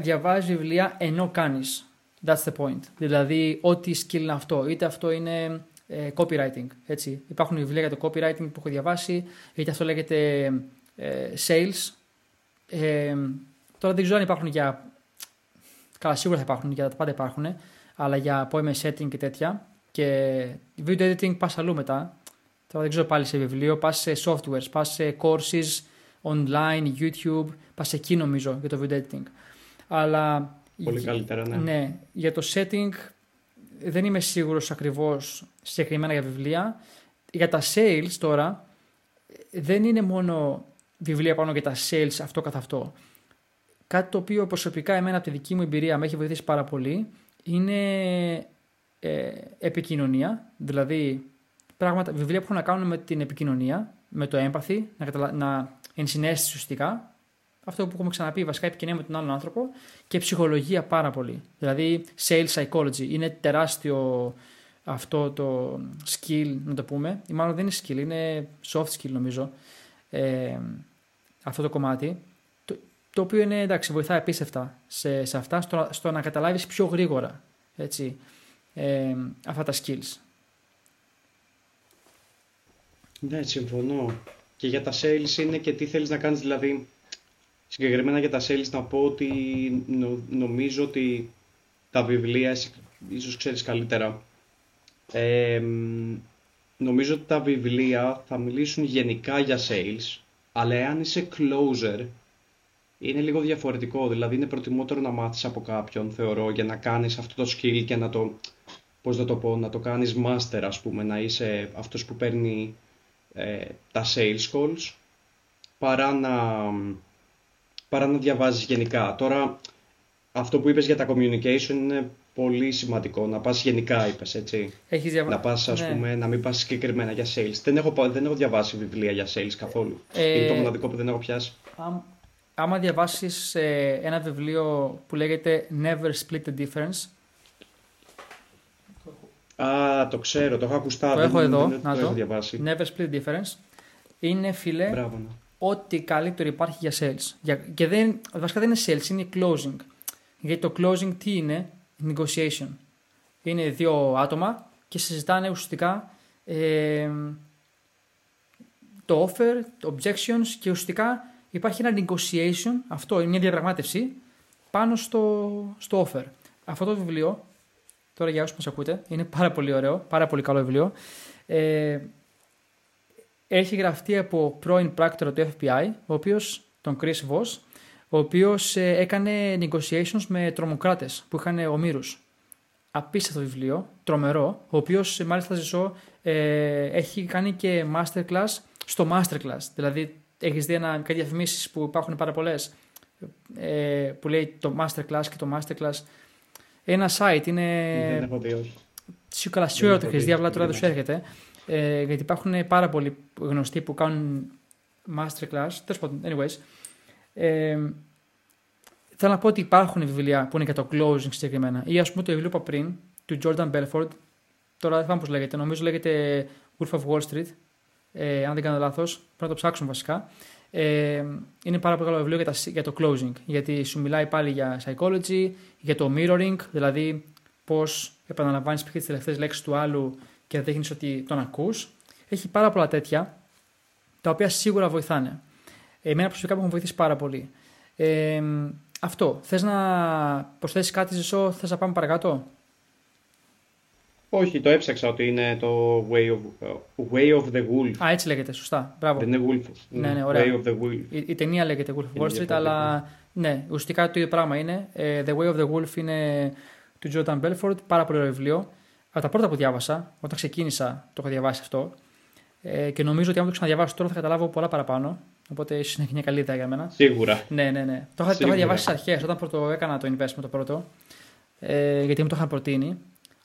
διαβάζει βιβλία ενώ κάνεις. That's the point. Δηλαδή, ό,τι skill είναι αυτό. Είτε αυτό είναι ε, copywriting. Έτσι. Υπάρχουν βιβλία για το copywriting που έχω διαβάσει, είτε αυτό λέγεται ε, sales. Ε, τώρα δεν ξέρω αν υπάρχουν για Καλά, σίγουρα θα υπάρχουν, γιατί τα πάντα υπάρχουν, αλλά για appointment setting και τέτοια. Και video editing πας αλλού μετά. Τώρα δεν ξέρω πάλι σε βιβλίο, πας σε softwares, πας σε courses online, YouTube, πας εκεί νομίζω για το video editing. Αλλά. Πολύ καλύτερα, ναι. Ναι, για το setting δεν είμαι σίγουρος ακριβώς συγκεκριμένα για βιβλία. Για τα sales τώρα δεν είναι μόνο βιβλία πάνω για τα sales αυτό καθ' αυτό. Κάτι το οποίο προσωπικά εμένα από τη δική μου εμπειρία με έχει βοηθήσει πάρα πολύ είναι ε, επικοινωνία, δηλαδή πράγματα, βιβλία που έχουν να κάνουν με την επικοινωνία, με το έμπαθη, να, καταλα... να ενσυναίσθηση ουσιαστικά. Αυτό που έχουμε ξαναπεί, βασικά επικοινωνία με τον άλλον άνθρωπο και ψυχολογία πάρα πολύ. Δηλαδή, sales psychology είναι τεράστιο αυτό το skill, να το πούμε. Ή μάλλον δεν είναι skill, είναι soft skill νομίζω. Ε, αυτό το κομμάτι. Το, το οποίο είναι εντάξει, βοηθάει απίστευτα σε, σε αυτά, στο, στο να καταλάβεις πιο γρήγορα έτσι, ε, αυτά τα skills. Ναι, συμφωνώ. Και για τα sales είναι και τι θέλεις να κάνεις, δηλαδή συγκεκριμένα για τα sales να πω ότι νομίζω ότι τα βιβλία, ίσως ξέρεις καλύτερα, ε, νομίζω ότι τα βιβλία θα μιλήσουν γενικά για sales, αλλά εάν είσαι closer, είναι λίγο διαφορετικό. Δηλαδή είναι προτιμότερο να μάθεις από κάποιον, θεωρώ, για να κάνεις αυτό το skill και να το, πώς να το πω, να το κάνεις master, ας πούμε, να είσαι αυτός που παίρνει ε, τα sales calls, παρά να, παρά να διαβάζεις γενικά. Τώρα, αυτό που είπες για τα communication είναι πολύ σημαντικό. Να πας γενικά, είπες, έτσι. Έχεις διαβα... Να πας, ας ναι. πούμε, να μην πας συγκεκριμένα για sales. Δεν έχω, δεν έχω διαβάσει βιβλία για sales καθόλου. Ε... Είναι το μοναδικό που δεν έχω πιάσει. άμα διαβάσεις ε, ένα βιβλίο που λέγεται Never Split the Difference, Α, το ξέρω, το έχω ακουστά. Το έχω εδώ, δεν, να το, έχω διαβάσει. Never Split Difference. Είναι, φίλε, Μπράβο, ναι. Ό,τι καλύτερο υπάρχει για sales. Για, και δεν, βασικά δεν είναι sales, είναι closing. Γιατί το closing τι είναι, negotiation. Είναι δύο άτομα και συζητάνε ουσιαστικά ε, το offer, το objections και ουσιαστικά υπάρχει ένα negotiation, αυτό είναι μια διαπραγμάτευση πάνω στο, στο offer. Αυτό το βιβλίο, τώρα για όσους μας ακούτε, είναι πάρα πολύ ωραίο, πάρα πολύ καλό βιβλίο. Ε, έχει γραφτεί από πρώην πράκτορα του FBI, ο οποίος, τον Chris Voss, ο οποίος ε, έκανε negotiations με τρομοκράτες που είχαν ομήρους απίστευτο βιβλίο, τρομερό, ο οποίος ε, μάλιστα ζησό ε, έχει κάνει και masterclass στο masterclass. Δηλαδή, έχεις δει ένα, κάτι διαφημίσεις που υπάρχουν πάρα πολλές ε, που λέει το masterclass και το masterclass. Ένα site είναι. Δεν έχω δει, όχι. Σίγουρα σίγουρα το έχεις δει, απλά τώρα δεν σου έρχεται. Ε, γιατί υπάρχουν πάρα πολλοί γνωστοί που κάνουν masterclass. Τέλος πάντων, anyways. Ε, Θέλω να πω ότι υπάρχουν βιβλία που είναι για το closing συγκεκριμένα. Ή ας πούμε το βιβλίο που είπα πριν, του Jordan Belfort. Τώρα δεν θυμάμαι πώς λέγεται. Νομίζω λέγεται Wolf of Wall Street. Ε, αν δεν κάνω λάθος. Πρέπει να το ψάξουμε βασικά. Ε, είναι πάρα πολύ καλό βιβλίο για, τα, για το closing. Γιατί σου μιλάει πάλι για psychology, για το mirroring, δηλαδή πώς επαναλαμβάνεις τις τελευταίες λέξεις του άλλου και δείχνει ότι τον ακούς. Έχει πάρα πολλά τέτοια, τα οποία σίγουρα βοηθάνε. Εμένα προσωπικά μου έχουν βοηθήσει πάρα πολύ. Ε, αυτό. Θες να προσθέσεις κάτι, Ζησό, θες να πάμε παρακάτω; Όχι, το έψαξα ότι είναι το Way of, way of the Wolf. Α, έτσι λέγεται, σωστά. Μπράβο. Δεν είναι Wolf. Ναι, ναι, ωραία. Way of the Wolf. Η, η ταινία λέγεται Wolf of Wall Street, αλλά ναι, ουσιαστικά το ίδιο πράγμα είναι. Ε, the Way of the Wolf είναι του Jordan Belfort, πάρα πολύ ωραίο βιβλίο. Από τα πρώτα που διάβασα, όταν ξεκίνησα, το είχα διαβάσει αυτό. Ε, και νομίζω ότι αν το ξαναδιαβάσω τώρα θα καταλάβω πολλά παραπάνω. Οπότε ίσως είναι μια καλή ιδέα για μένα. Σίγουρα. Ναι, ναι, ναι. Το είχα, διαβάσει στις αρχές όταν πρώτο έκανα το investment το πρώτο. Ε, γιατί μου το είχαν προτείνει.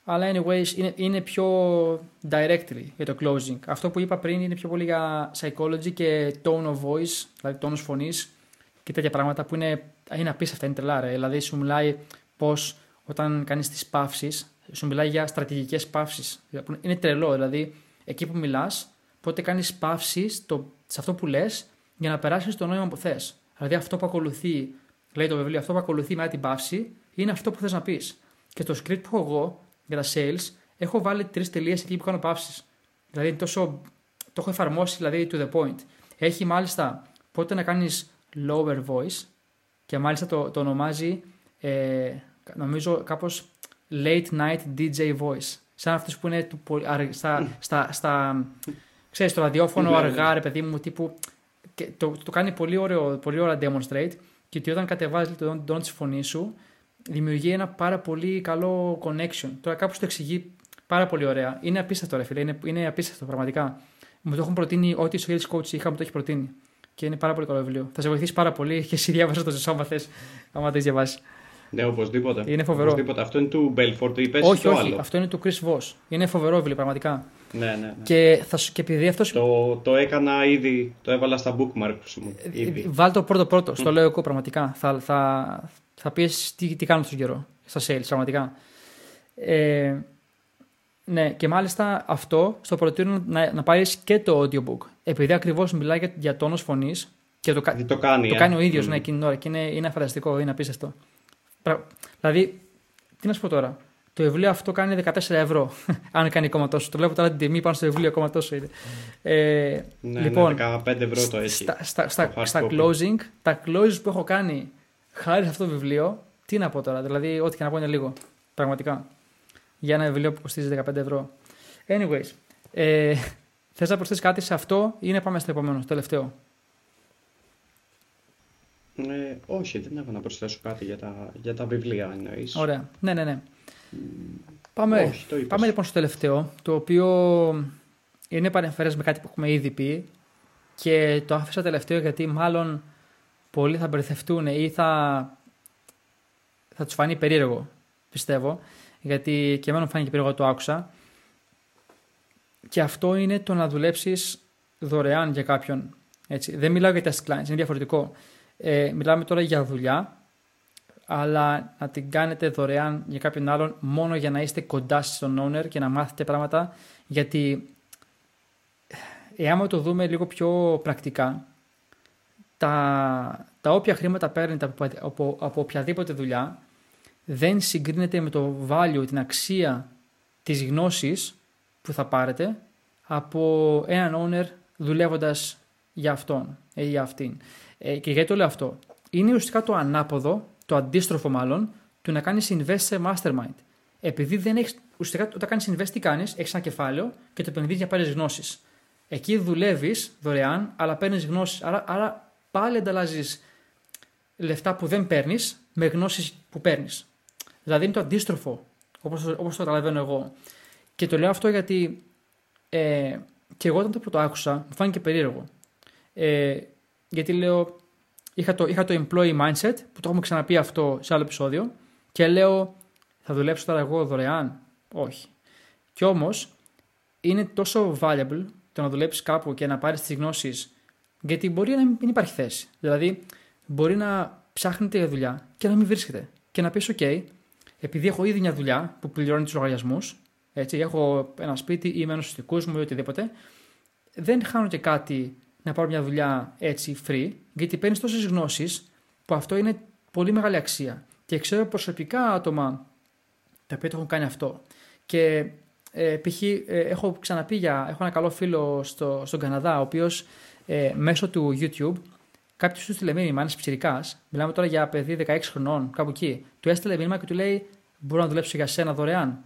Αλλά anyways είναι, είναι πιο directly για το closing. Αυτό που είπα πριν είναι πιο πολύ για psychology και tone of voice, δηλαδή τόνος φωνής και τέτοια πράγματα που είναι, είναι απίστευτα, είναι τρελά. Ρε. Δηλαδή σου μιλάει πώς όταν κάνεις τις παύσεις, σου μιλάει για στρατηγικές παύσεις. Είναι τρελό, δηλαδή εκεί που μιλάς, πότε κάνεις παύσεις σε αυτό που λες για να περάσεις το νόημα που θες. Δηλαδή αυτό που ακολουθεί, λέει το βιβλίο, αυτό που ακολουθεί μετά την παύση είναι αυτό που θες να πεις. Και το script που έχω εγώ για τα sales έχω βάλει τρεις τελείες εκεί που κάνω παύσεις. Δηλαδή τόσο, το έχω εφαρμόσει δηλαδή to the point. Έχει μάλιστα πότε να κάνεις lower voice και μάλιστα το, το ονομάζει ε, νομίζω κάπως late night DJ voice. Σαν αυτούς που είναι του, στα, στα, στα, ξέρεις, το ραδιόφωνο ναι, ναι. αργά, ρε παιδί μου, τύπου και το, το κάνει πολύ, ωραίο, πολύ ωραία demonstrate και ότι όταν κατεβάζεις τον τόνο τη φωνή σου, δημιουργεί ένα πάρα πολύ καλό connection. Τώρα κάπως το εξηγεί πάρα πολύ ωραία. Είναι απίστευτο, ρε φίλε. Είναι, είναι απίστευτο, πραγματικά. Μου το έχουν προτείνει, ό,τι στο Sales Coach είχα, μου το έχει προτείνει. Και είναι πάρα πολύ καλό βιβλίο. Θα σε βοηθήσει πάρα πολύ [LAUGHS] και εσύ διάβασα το ζεσό, άμα θες, άμα το έχεις διαβάσει. Ναι, οπωσδήποτε. Είναι φοβερό. Οπωσδήποτε. Αυτό είναι του Belfort, το είπε όχι, το όχι, άλλο; Αυτό είναι του Chris Voss. Είναι φοβερό βιβλίο, πραγματικά. Ναι, ναι. ναι. Και, θα, και επειδή αυτό. Το, το έκανα ήδη, το έβαλα στα bookmarks μου. Ήδη. Βάλ το πρώτο πρώτο, στο λέω εγώ πραγματικά. Θα, θα, θα πεις τι, τι κάνω στον καιρό. Στα sales, πραγματικά. Ε, ναι, και μάλιστα αυτό στο προτείνω να, να πάρεις και το audiobook. Επειδή ακριβώς μιλάει για, για τόνος φωνής και το, το κάνει, το κάνει ο ίδιος mm. ναι, εκείνη την ώρα και είναι, είναι φανταστικό, είναι απίστευτο. Δηλαδή, τι να σου πω τώρα. Το βιβλίο αυτό κάνει 14 ευρώ, [LAUGHS] αν κάνει ακόμα τόσο. Το βλέπω τώρα την τιμή πάνω στο βιβλίο, ακόμα τόσο είναι. Ε, ναι, λοιπόν, ναι, 15 ευρώ το έχει. Στα, στα, στα, στα closing, τα closing που έχω κάνει χάρη σε αυτό το βιβλίο, τι να πω τώρα. Δηλαδή, ό,τι και να πω είναι λίγο. Πραγματικά. Για ένα βιβλίο που κοστίζει 15 ευρώ. Anyways, ε, [LAUGHS] θες να προσθέσεις κάτι σε αυτό ή να πάμε στο επόμενο, στο τελευταίο; Ε, όχι, δεν έχω να προσθέσω κάτι για τα, για τα βιβλία εννοείς. Ωραία. Ναι, ναι, ναι. Πάμε, όχι, το πάμε λοιπόν στο τελευταίο, το οποίο είναι παρεμφέρες με κάτι που έχουμε ήδη πει και το άφησα τελευταίο γιατί μάλλον πολλοί θα μπερδευτούν ή θα, θα τους φανεί περίεργο, πιστεύω, γιατί και εμένα μου φάνηκε περίεργο το άκουσα. Και αυτό είναι το να δουλέψεις δωρεάν για κάποιον. Έτσι. Δεν μιλάω για test clients, είναι διαφορετικό. Ε, μιλάμε τώρα για δουλειά, αλλά να την κάνετε δωρεάν για κάποιον άλλον μόνο για να είστε κοντά στον owner και να μάθετε πράγματα. Γιατί εάν το δούμε λίγο πιο πρακτικά, τα, τα όποια χρήματα παίρνετε από, από, από οποιαδήποτε δουλειά δεν συγκρίνεται με το value, την αξία της γνώσης που θα πάρετε από έναν owner δουλεύοντας για αυτόν ή για αυτήν. Ε, και γιατί το λέω αυτό; Είναι ουσιαστικά το ανάποδο, το αντίστροφο μάλλον, του να κάνεις invest σε mastermind. Επειδή δεν έχεις. Ουσιαστικά όταν κάνεις invest, τι κάνεις, έχεις ένα κεφάλαιο και το επενδύεις για πάρεις γνώσεις. Εκεί δουλεύεις δωρεάν, αλλά παίρνεις γνώσεις. Άρα, άρα πάλι ανταλλάζεις λεφτά που δεν παίρνεις με γνώσεις που παίρνεις. Δηλαδή είναι το αντίστροφο, όπως το καταλαβαίνω εγώ. Και το λέω αυτό γιατί ε, και εγώ όταν το πρώτο άκουσα, μου φάνηκε περίεργο. Ε, γιατί λέω, είχα το, είχα το employee mindset που το έχουμε ξαναπεί αυτό σε άλλο επεισόδιο και λέω θα δουλέψω τώρα εγώ δωρεάν; Όχι. Κι όμως είναι τόσο valuable το να δουλέψεις κάπου και να πάρεις τις γνώσεις γιατί μπορεί να μην υπάρχει θέση. Δηλαδή μπορεί να ψάχνετε για δουλειά και να μην βρίσκεται και να πεις OK, επειδή έχω ήδη μια δουλειά που πληρώνει τους λογαριασμούς, έτσι, έχω ένα σπίτι ή μένω στους δικούς μου ή οτιδήποτε, δεν χάνω και κάτι να πάρω μια δουλειά έτσι free, γιατί παίρνεις τόσες γνώσεις που αυτό είναι πολύ μεγάλη αξία. Και ξέρω προσωπικά άτομα τα οποία το έχουν κάνει αυτό. Και ε, π.χ. Ε, έχω ξαναπεί για. Έχω ένα καλό φίλο στο, στον Καναδά, ο οποίος ε, μέσω του YouTube κάποιος του στείλε μήνυμα, ένας ψυρικά, μιλάμε τώρα για παιδί 16 χρονών, κάπου εκεί, του έστειλε μήνυμα και του λέει: Μπορώ να δουλέψω για σένα δωρεάν.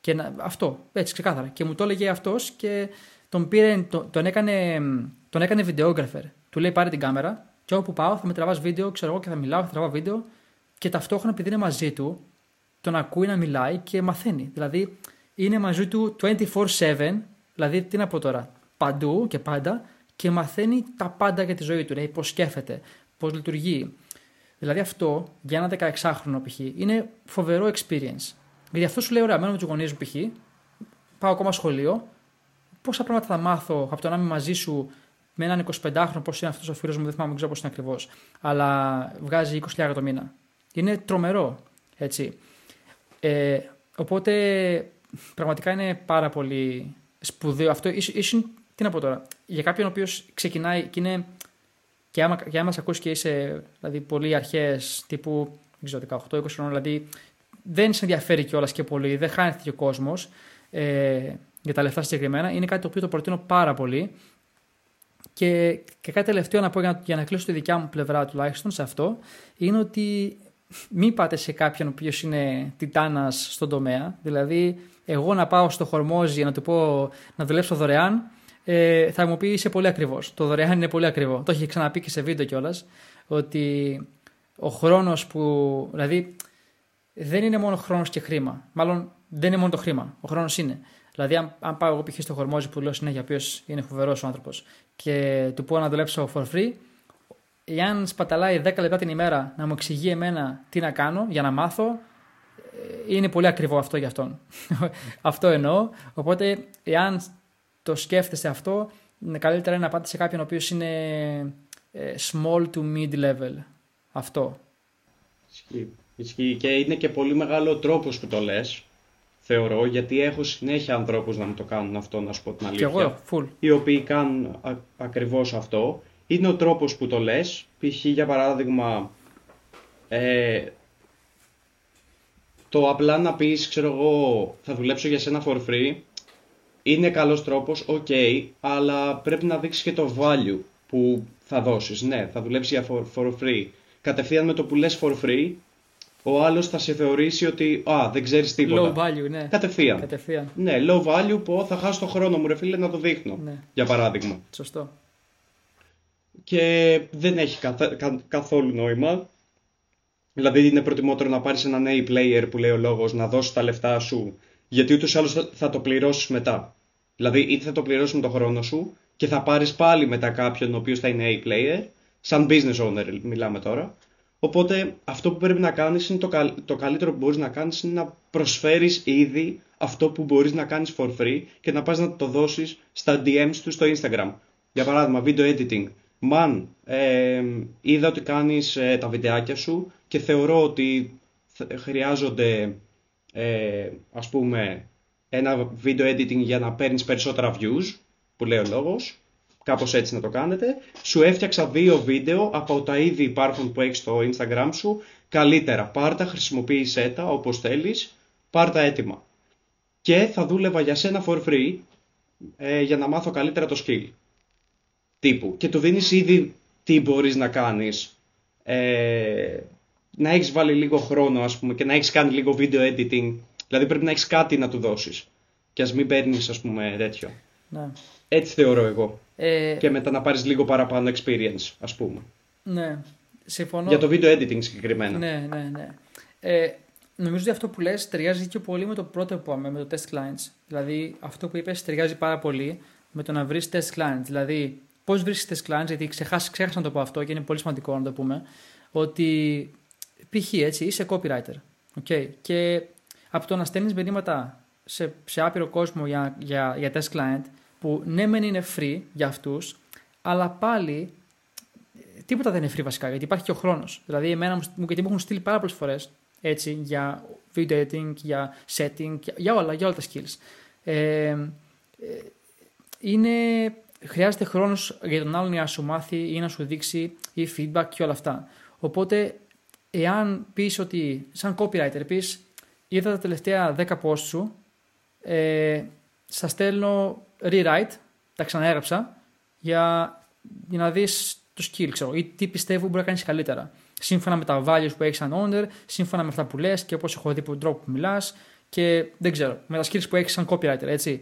Και να, αυτό, έτσι ξεκάθαρα. Και μου το έλεγε αυτός και τον, πήρε, τον, τον, έκανε, τον έκανε videographer. Του λέει πάρε την κάμερα και όπου πάω θα με τραβάς βίντεο, ξέρω εγώ και θα μιλάω, θα τραβάω βίντεο και ταυτόχρονα επειδή είναι μαζί του, τον ακούει να μιλάει και μαθαίνει. Δηλαδή είναι μαζί του 24-7, δηλαδή τι να πω τώρα, παντού και πάντα και μαθαίνει τα πάντα για τη ζωή του. Δηλαδή πώς σκέφτεται, πώς λειτουργεί. Δηλαδή αυτό για ένα 16χρονο π.χ. είναι φοβερό experience. Γιατί αυτό σου λέει: Ωραία, μένω με τους γονείς μου π.χ. Πάω ακόμα σχολείο, πόσα πράγματα θα μάθω από το να είμαι μαζί σου με έναν 25χρονο, πώς είναι αυτός ο φίλος μου, δεν θυμάμαι, δεν ξέρω πώς είναι ακριβώς. Αλλά βγάζει 20.000 το μήνα. Είναι τρομερό. Έτσι. Ε, οπότε πραγματικά είναι πάρα πολύ σπουδαίο αυτό. Ίσως, τι να πω τώρα. Για κάποιον ο οποίος ξεκινάει και είναι. Και άμα, και άμα σε ακούσει και είσαι δηλαδή, πολύ αρχές τύπου 18-20 χρόνια, δηλαδή δεν σε ενδιαφέρει κιόλας και πολύ, δεν χάνεται και ο κόσμος. Ε, για τα λεφτά συγκεκριμένα, είναι κάτι το οποίο το προτείνω πάρα πολύ. Και, και κάτι τελευταίο να πω για να, για να κλείσω τη δικιά μου πλευρά τουλάχιστον σε αυτό, είναι ότι μην πάτε σε κάποιον ο οποίος είναι τιτάνας στον τομέα. Δηλαδή, εγώ να πάω στο Χορμόζι να του πω να δουλέψω δωρεάν, ε, θα μου πει είσαι πολύ ακριβώ. Το δωρεάν είναι πολύ ακριβό. Το έχει ξαναπεί και σε βίντεο κιόλας. Ότι ο χρόνος που. Δηλαδή, δεν είναι μόνο χρόνος και χρήμα. Μάλλον δεν είναι μόνο το χρήμα. Ο χρόνος είναι. Δηλαδή, αν, αν πάω εγώ π.χ. στο χορμόζι που λέω συνέχεια, ο οποίος είναι φοβερός άνθρωπος, και του πω να δουλέψω for free, εάν σπαταλάει 10 λεπτά την ημέρα να μου εξηγεί εμένα τι να κάνω για να μάθω, ε, είναι πολύ ακριβό αυτό για αυτόν. [LAUGHS] αυτό εννοώ. Οπότε, εάν το σκέφτεστε αυτό, καλύτερα είναι να πάτε σε κάποιον ο οποίος είναι ε, small to mid level. Αυτό. Ισχύει. Ισχύει. Και είναι και πολύ μεγάλο τρόπος που το λες. Θεωρώ, γιατί έχω συνέχεια ανθρώπους να μου το κάνουν αυτό, να σου πω την αλήθεια. Και εγώ, full. Οι οποίοι κάνουν ακριβώς αυτό. Είναι ο τρόπος που το λες. Π.χ. για παράδειγμα, ε, το απλά να πεις, ξέρω εγώ, θα δουλέψω για σένα for free, είναι καλός τρόπος, ok, αλλά πρέπει να δείξεις και το value που θα δώσεις. Ναι, θα δουλέψεις για for, for free. Κατευθείαν με το που λες for free, ο άλλος θα σε θεωρήσει ότι α, δεν ξέρεις τίποτα. Low value, ναι. Κατευθείαν. Κατευθείαν. Ναι, low value που θα χάσω το χρόνο μου ρε φίλε να το δείχνω, ναι. για παράδειγμα. Σωστό. Και δεν έχει καθόλου νόημα Δηλαδή είναι προτιμότερο να πάρεις έναν A player που λέει ο λόγος να δώσεις τα λεφτά σου γιατί ούτως ή άλλως θα το πληρώσεις μετά. Δηλαδή είτε θα το πληρώσεις με το χρόνο σου και θα πάρεις πάλι μετά κάποιον ο οποίος θα είναι A player, σαν business owner μιλάμε τώρα. Οπότε αυτό που πρέπει να κάνεις είναι το, το καλύτερο που μπορείς να κάνεις είναι να προσφέρεις ήδη αυτό που μπορείς να κάνεις for free και να πας να το δώσεις στα DMs του στο Instagram. Για παράδειγμα, video editing. Man, ε, είδα ότι κάνεις ε, τα βιντεάκια σου και θεωρώ ότι χρειάζονται ε, ας πούμε ένα video editing για να παίρνεις περισσότερα views που λέει ο λόγος κάπως έτσι να το κάνετε σου έφτιαξα δύο βίντεο από τα ήδη υπάρχουν που έχεις στο instagram σου καλύτερα πάρτα, χρησιμοποίησέ τα όπως θέλεις πάρτα έτοιμα και θα δούλευα για σένα for free ε, για να μάθω καλύτερα το skill τύπου και του δίνεις ήδη τι μπορείς να κάνεις ε, να έχεις βάλει λίγο χρόνο ας πούμε και να έχεις κάνει λίγο video editing. Δηλαδή πρέπει να έχεις κάτι να του δώσεις. Και ας μην παίρνεις ας πούμε τέτοιο. Ναι. Έτσι θεωρώ εγώ. Ε... Και μετά να πάρεις λίγο παραπάνω experience ας πούμε. Ναι. Συμφωνώ. Για το video editing συγκεκριμένα. Ναι, ναι, ναι. Ε, νομίζω ότι αυτό που λες ταιριάζει και πολύ με το πρώτο που είπαμε, με το test clients. Δηλαδή αυτό που είπες ταιριάζει πάρα πολύ με το να βρεις test clients. Δηλαδή πώς βρίσκεις test clients, γιατί ξεχάσα, ξέχασα να το πω αυτό και είναι πολύ σημαντικό να το πούμε, ότι π.χ. έτσι, είσαι copywriter. Okay. Και από το να στέλνεις μηνύματα σε, σε άπειρο κόσμο για, για, για test client, που ναι, μεν είναι free για αυτούς, αλλά πάλι τίποτα δεν είναι free βασικά, γιατί υπάρχει και ο χρόνος. Δηλαδή, εμένα μου, γιατί μου έχουν στείλει πάρα πολλές φορές έτσι, για video editing, για setting, για, όλα, για όλα τα skills. Ε, ε, είναι, χρειάζεται χρόνος για τον άλλον να σου μάθει ή να σου δείξει ή feedback και όλα αυτά. Οπότε εάν πεις ότι, σαν copywriter, πεις είδα τα τελευταία 10 posts σου, ε, σας στέλνω rewrite, τα ξαναέγραψα, για, για να δεις το skill, ξέρω, ή τι πιστεύω μπορεί να κάνεις καλύτερα. Σύμφωνα με τα values που έχεις σαν owner, σύμφωνα με αυτά που λες και όπως έχω δει από τον τρόπο που μιλάς και δεν ξέρω, με τα skills που έχεις σαν copywriter, έτσι.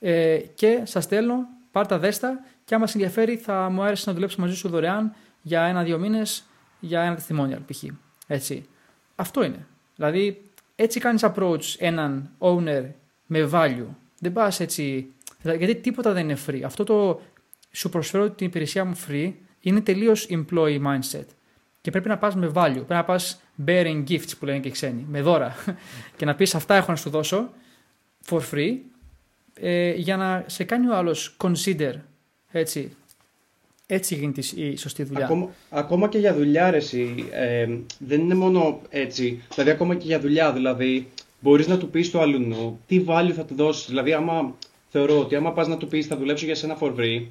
Ε, και σας στέλνω, πάρ τα δέστα και άμα σε ενδιαφέρει θα μου άρεσε να δουλέψω μαζί σου δωρεάν για ένα-δύο μήνες για ένα testimonial π.χ. Έτσι. Αυτό είναι. Δηλαδή, έτσι κάνεις approach έναν owner με value. Δεν πας έτσι. Γιατί τίποτα δεν είναι free. Αυτό το σου προσφέρω την υπηρεσία μου free είναι τελείως employee mindset. Και πρέπει να πας με value. Πρέπει να πας bearing gifts που λένε και οι ξένοι. Με δώρα. [LAUGHS] και να πεις αυτά έχω να σου δώσω for free ε, για να σε κάνει ο άλλος consider έτσι, έτσι γίνεται η σωστή δουλειά. Ακόμα, ακόμα και για δουλειά, ρε, ε, δεν είναι μόνο έτσι. Δηλαδή, ακόμα και για δουλειά, δηλαδή, μπορείς να του πεις στο αλλού τι value θα του δώσεις. Δηλαδή, άμα θεωρώ ότι άμα πας να του πεις θα δουλέψω για σένα for free,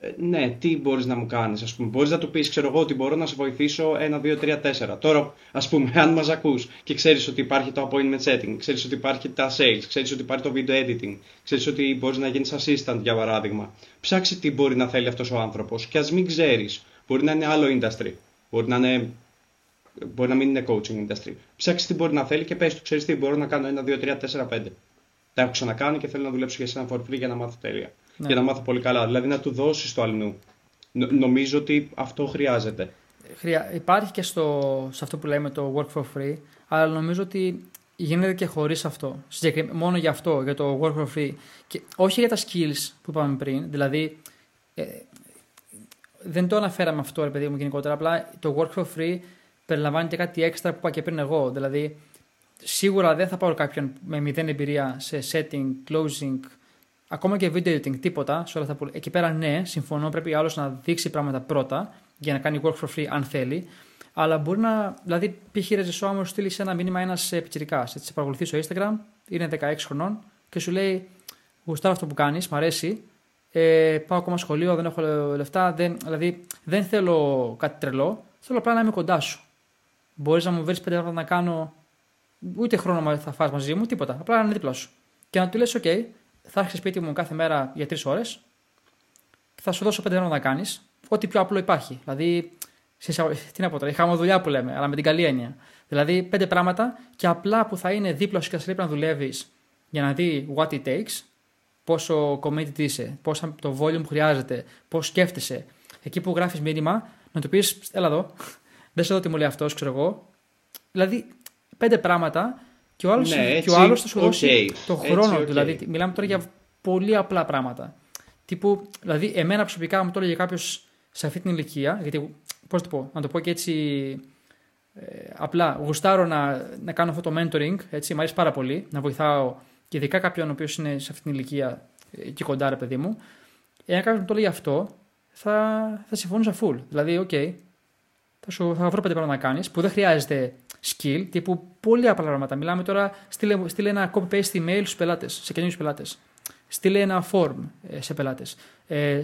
ε, ναι, τι μπορείς να μου κάνεις, ας πούμε. Μπορείς να του πεις, ξέρω εγώ, ότι μπορώ να σε βοηθήσω 1, 2, 3, 4. Τώρα, ας πούμε, [LAUGHS] αν μας ακούς και ξέρεις ότι υπάρχει το appointment setting, ξέρεις ότι υπάρχει τα sales, ξέρεις ότι υπάρχει το video editing, ξέρεις ότι μπορείς να γίνεις assistant για παράδειγμα. Ψάξει τι μπορεί να θέλει αυτός ο άνθρωπος και ας μην ξέρεις. Μπορεί να είναι άλλο industry. Μπορεί να, είναι, μπορεί να μην είναι coaching industry. Ψάξει τι μπορεί να θέλει και πες του, ξέρεις τι μπορώ να κάνω 1, 2, 3, 4, 5. Τα έχω ξανακάνει και θέλω να δουλέψω για σένα for free για να μάθω τέλεια ναι. για να μάθω πολύ καλά. Δηλαδή να του δώσεις το αλλού. Νομίζω ότι αυτό χρειάζεται. Χρειά... Υπάρχει και στο... σε αυτό που λέμε το work for free, αλλά νομίζω ότι γίνεται και χωρίς αυτό. Μόνο για αυτό, για το work for free. Και όχι για τα skills που είπαμε πριν. Δηλαδή, ε, δεν το αναφέραμε αυτό, ρε παιδί μου, γενικότερα. Απλά το work for free περιλαμβάνει και κάτι έξτρα που είπα και πριν εγώ. Δηλαδή, σίγουρα δεν θα πάρω κάποιον με μηδέn εμπειρία σε setting, closing, ακόμα και video editing, τίποτα. Σε όλα αυτά που... Εκεί πέρα, ναι, συμφωνώ. Πρέπει άλλος να δείξει πράγματα πρώτα για να κάνει work for free, αν θέλει. Αλλά μπορεί να. Δηλαδή, π.χ. ρεζισό, άμα σου στείλει ένα μήνυμα ένας πιτσυρικά, σε παρακολουθεί στο Instagram, είναι 16 χρονών και σου λέει: Γουστάρω αυτό που κάνεις, μ' αρέσει. Ε, πάω ακόμα σχολείο, δεν έχω λεφτά. Δεν, δηλαδή, δεν θέλω κάτι τρελό. Θέλω απλά να είμαι κοντά σου. Μπορείς να μου βρεις πέντε ώρα να κάνω. Ούτε χρόνο θα φας μαζί μου, τίποτα. Απλά να είναι δίπλα σου. Και να του λες: OK, θα έρχεσαι σπίτι μου κάθε μέρα για τρεις ώρες και θα σου δώσω πέντε ώρα να κάνεις. Ό,τι πιο απλό υπάρχει. Δηλαδή, [LAUGHS] τι να πω τώρα, είχαμε δουλειά που λέμε, αλλά με την καλή έννοια. Δηλαδή, πέντε πράγματα και απλά που θα είναι δίπλα σου και θα να δουλεύεις για να δει what it takes, πόσο committed είσαι, πόσο το volume που χρειάζεται, πώς σκέφτεσαι. Εκεί που γράφεις μήνυμα, να του πεις, έλα εδώ, [LAUGHS] δεν σε δω τι μου λέει αυτός, ξέρω εγώ. Δηλαδή, πέντε πράγματα και ο άλλο ναι, θα σου δώσει το χρόνο του. Δηλαδή, μιλάμε τώρα για πολύ απλά πράγματα. Τύπου, δηλαδή, εμένα προσωπικά μου το έλεγε κάποιος σε αυτή την ηλικία, γιατί πώς το πω, να το πω και έτσι ε, απλά, γουστάρω να, να κάνω αυτό το mentoring, έτσι, μου αρέσει πάρα πολύ, να βοηθάω και ειδικά κάποιον ο οποίος είναι σε αυτή την ηλικία ε, και κοντά, ρε παιδί μου. Εάν κάποιος το λέει αυτό, θα, θα συμφωνούσα full. Δηλαδή, OK, okay, θα, σου, θα βρω πέντε πράγματα να κάνεις που δεν χρειάζεται skill, τύπου πολύ απλά πράγματα. Μιλάμε τώρα, στείλε, στείλε ένα copy-paste email στους πελάτες, σε καινούριους πελάτες. Στείλε ένα form ε, σε πελάτες. Ε,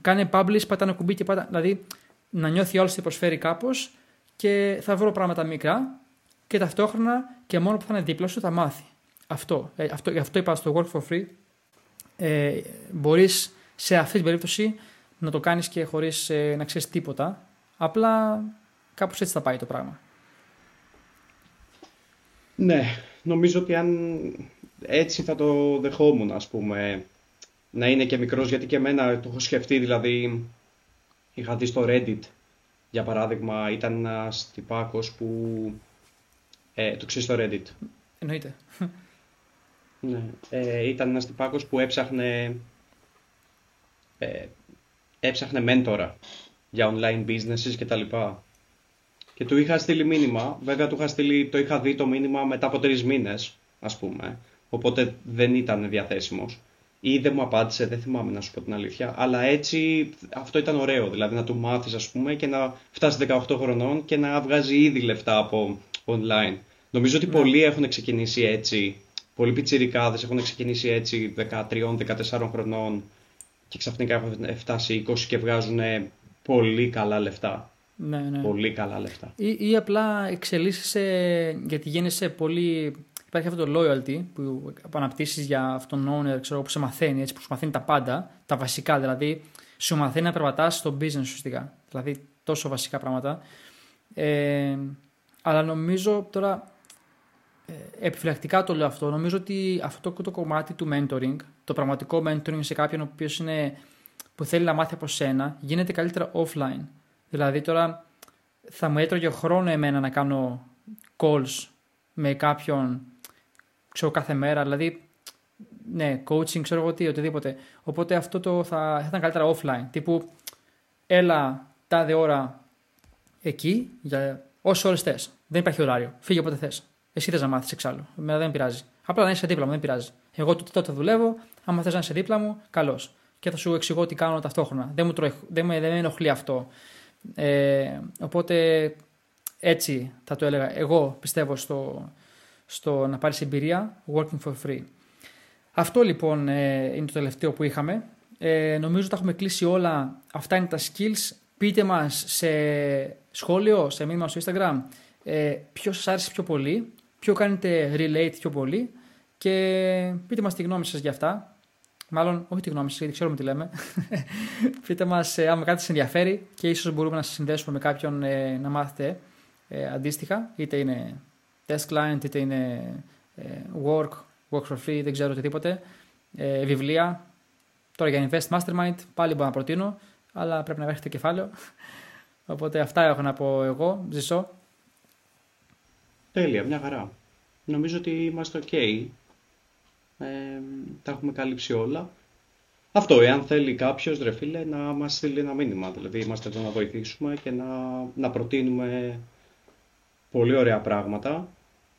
κάνε publish, πατά ένα κουμπί και πάτα. Δηλαδή, να νιώθει όλος ότι προσφέρει κάπως και θα βρω πράγματα μικρά και ταυτόχρονα και μόνο που θα είναι δίπλα σου θα μάθει. Αυτό. Ε, αυτό, γι' αυτό είπα στο Work for Free. Ε, Μπορείς σε αυτή την περίπτωση να το κάνεις και χωρίς ε, να ξέρεις τίποτα. Απλά κάπως έτσι θα πάει το πράγμα. Ναι, νομίζω ότι αν έτσι θα το δεχόμουν, ας πούμε, να είναι και μικρός, γιατί και εμένα το έχω σκεφτεί, δηλαδή, είχα δει στο Reddit, για παράδειγμα, ήταν ένας τυπάκος που, ε, το ξέρεις στο Reddit; Εννοείται. Ναι, ε, ήταν ένας τυπάκος που έψαχνε, ε, έψαχνε μέντορα για online businesses και τα λοιπά. Και του είχα στείλει μήνυμα, βέβαια του είχα στείλει, το είχα δει το μήνυμα μετά από τρεις μήνες, ας πούμε, οπότε δεν ήταν διαθέσιμος. Ή δεν μου απάντησε, δεν θυμάμαι να σου πω την αλήθεια. Αλλά έτσι αυτό ήταν ωραίο. Δηλαδή να του μάθεις, ας πούμε, και να φτάσεις 18 χρονών και να βγάζει ήδη λεφτά από online. Νομίζω ότι ναι. πολλοί έχουν ξεκινήσει έτσι. Πολλοί πιτσιρικάδες έχουν ξεκινήσει έτσι 13-14 χρονών και ξαφνικά έχουν φτάσει 20 και βγάζουν πολύ καλά λεφτά. Ναι, ναι. Πολύ καλά λεφτά. Ή, ή απλά εξελίσσεσαι γιατί γίνεσαι πολύ. Υπάρχει αυτό το loyalty που αναπτύσσει για αυτόν τον owner ξέρω, που σε μαθαίνει, έτσι, που σου μαθαίνει τα πάντα, τα βασικά δηλαδή. Σου μαθαίνει να περπατάς στο business ουσιαστικά. Δηλαδή τόσο βασικά πράγματα. Ε, αλλά νομίζω τώρα ε, επιφυλακτικά το λέω αυτό. Νομίζω ότι αυτό το κομμάτι του mentoring, το πραγματικό mentoring σε κάποιον ο οποίος που θέλει να μάθει από σένα, γίνεται καλύτερα offline. Δηλαδή τώρα θα μου έτρωγε χρόνο εμένα να κάνω calls με κάποιον ξέρω κάθε μέρα, δηλαδή ναι, coaching, ξέρω εγώ τι, οτιδήποτε. Οπότε αυτό το θα, θα ήταν καλύτερα offline. Τύπου, έλα τάδε ώρα εκεί, για όσε ώρες θες. Δεν υπάρχει ωράριο. Φύγε όποτε θες. Εσύ θες να μάθεις εξάλλου. Εμένα δεν πειράζει. Απλά να είσαι δίπλα μου, δεν πειράζει. Εγώ τότε δουλεύω. Άμα θες να είσαι δίπλα μου, καλώς. Και θα σου εξηγώ τι κάνω ταυτόχρονα. Δεν, μου τρώει, δεν, με, δεν με ενοχλεί αυτό. Ε, οπότε έτσι θα το έλεγα. Εγώ πιστεύω στο, στο να πάρεις εμπειρία working for free. Αυτό λοιπόν ε, είναι το τελευταίο που είχαμε. Ε, νομίζω τα έχουμε κλείσει όλα. Αυτά είναι τα skills. Πείτε μας σε σχόλιο, σε μήνυμα στο Instagram ε, ποιος σας άρεσε πιο πολύ, ποιο κάνετε relate πιο πολύ και πείτε μας τη γνώμη σας για αυτά. Μάλλον, όχι τη γνώμη σας, γιατί ξέρουμε τι λέμε. [LAUGHS] Πείτε μας ε, άμα κάτι σας ενδιαφέρει και ίσως μπορούμε να σας συνδέσουμε με κάποιον ε, να μάθετε ε, αντίστοιχα. Είτε είναι test client, είτε είναι ε, work, work for free, δεν ξέρω οτιδήποτε. Ε, βιβλία. Τώρα για Invest Mastermind πάλι μπορώ να προτείνω, αλλά πρέπει να έχετε κεφάλαιο. [LAUGHS] Οπότε αυτά έχω να πω εγώ. Ζησό. Τέλεια, μια χαρά. Νομίζω ότι είμαστε ok τα έχουμε καλύψει όλα. αυτό, εάν θέλει κάποιος ρε φίλε να μας στείλει ένα μήνυμα. Δηλαδή, είμαστε εδώ να βοηθήσουμε και να, να προτείνουμε πολύ ωραία πράγματα.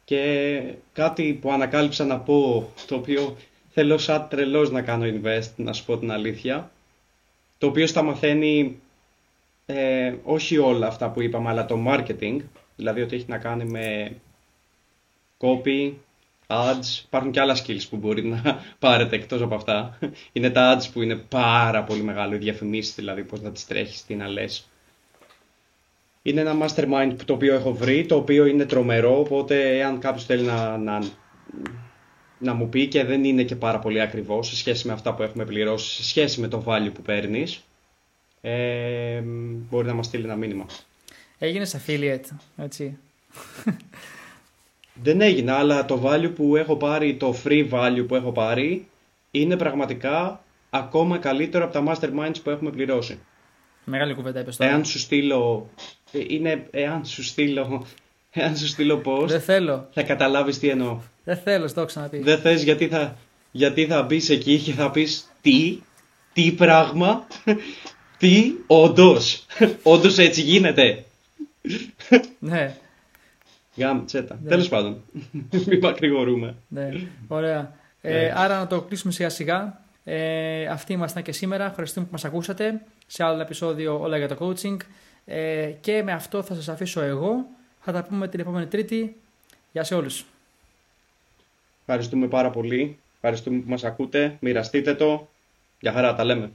Και κάτι που ανακάλυψα να πω, το οποίο θέλω σαν τρελός να κάνω invest, να σου πω την αλήθεια, το οποίο στα μαθαίνει ε, όχι όλα αυτά που είπαμε, αλλά το marketing, δηλαδή ότι έχει να κάνει με copy, ads, υπάρχουν και άλλα skills που μπορεί να πάρετε εκτός από αυτά. Είναι τα ads που είναι πάρα πολύ μεγάλο, οι διαφημίσεις δηλαδή, πώς να τις τρέχεις, τι να λες. Είναι ένα mastermind το οποίο έχω βρει, το οποίο είναι τρομερό, οπότε εάν κάποιος θέλει να, να, να μου πει και δεν είναι και πάρα πολύ ακριβό σε σχέση με αυτά που έχουμε πληρώσει, σε σχέση με το value που παίρνεις, ε, μπορεί να μας στείλει ένα μήνυμα. Έγινες affiliate, έτσι. Δεν έγινα, αλλά το value που έχω πάρει, το free value που έχω πάρει, είναι πραγματικά ακόμα καλύτερο από τα masterminds που έχουμε πληρώσει. Μεγάλη κουβέντα είπες τώρα. Εάν σου στείλω, ε, είναι, εάν σου στείλω, [LAUGHS] εάν σου στείλω πώς, Δεν θέλω. θα καταλάβεις τι εννοώ. Δεν θέλω, στο ξαναπεί. Δεν θες γιατί θα, γιατί θα μπεις εκεί και θα πεις τι, τι πράγμα, [LAUGHS] τι, όντως, [LAUGHS] όντως έτσι γίνεται. Ναι. Γάμ, τσέτα. Ναι. Τέλος πάντων. [LAUGHS] Μην μακρηγορούμε. Ναι, ωραία. Ε, ναι. άρα να το κλείσουμε σιγά σιγά. Ε, αυτοί ήμασταν και σήμερα. Ευχαριστούμε που μας ακούσατε σε άλλο επεισόδιο Όλα για το coaching. Ε, και με αυτό θα σας αφήσω εγώ. Θα τα πούμε την επόμενη Τρίτη. Γεια σε όλους. Ευχαριστούμε πάρα πολύ. Ευχαριστούμε που μας ακούτε. Μοιραστείτε το. Για χαρά, τα λέμε.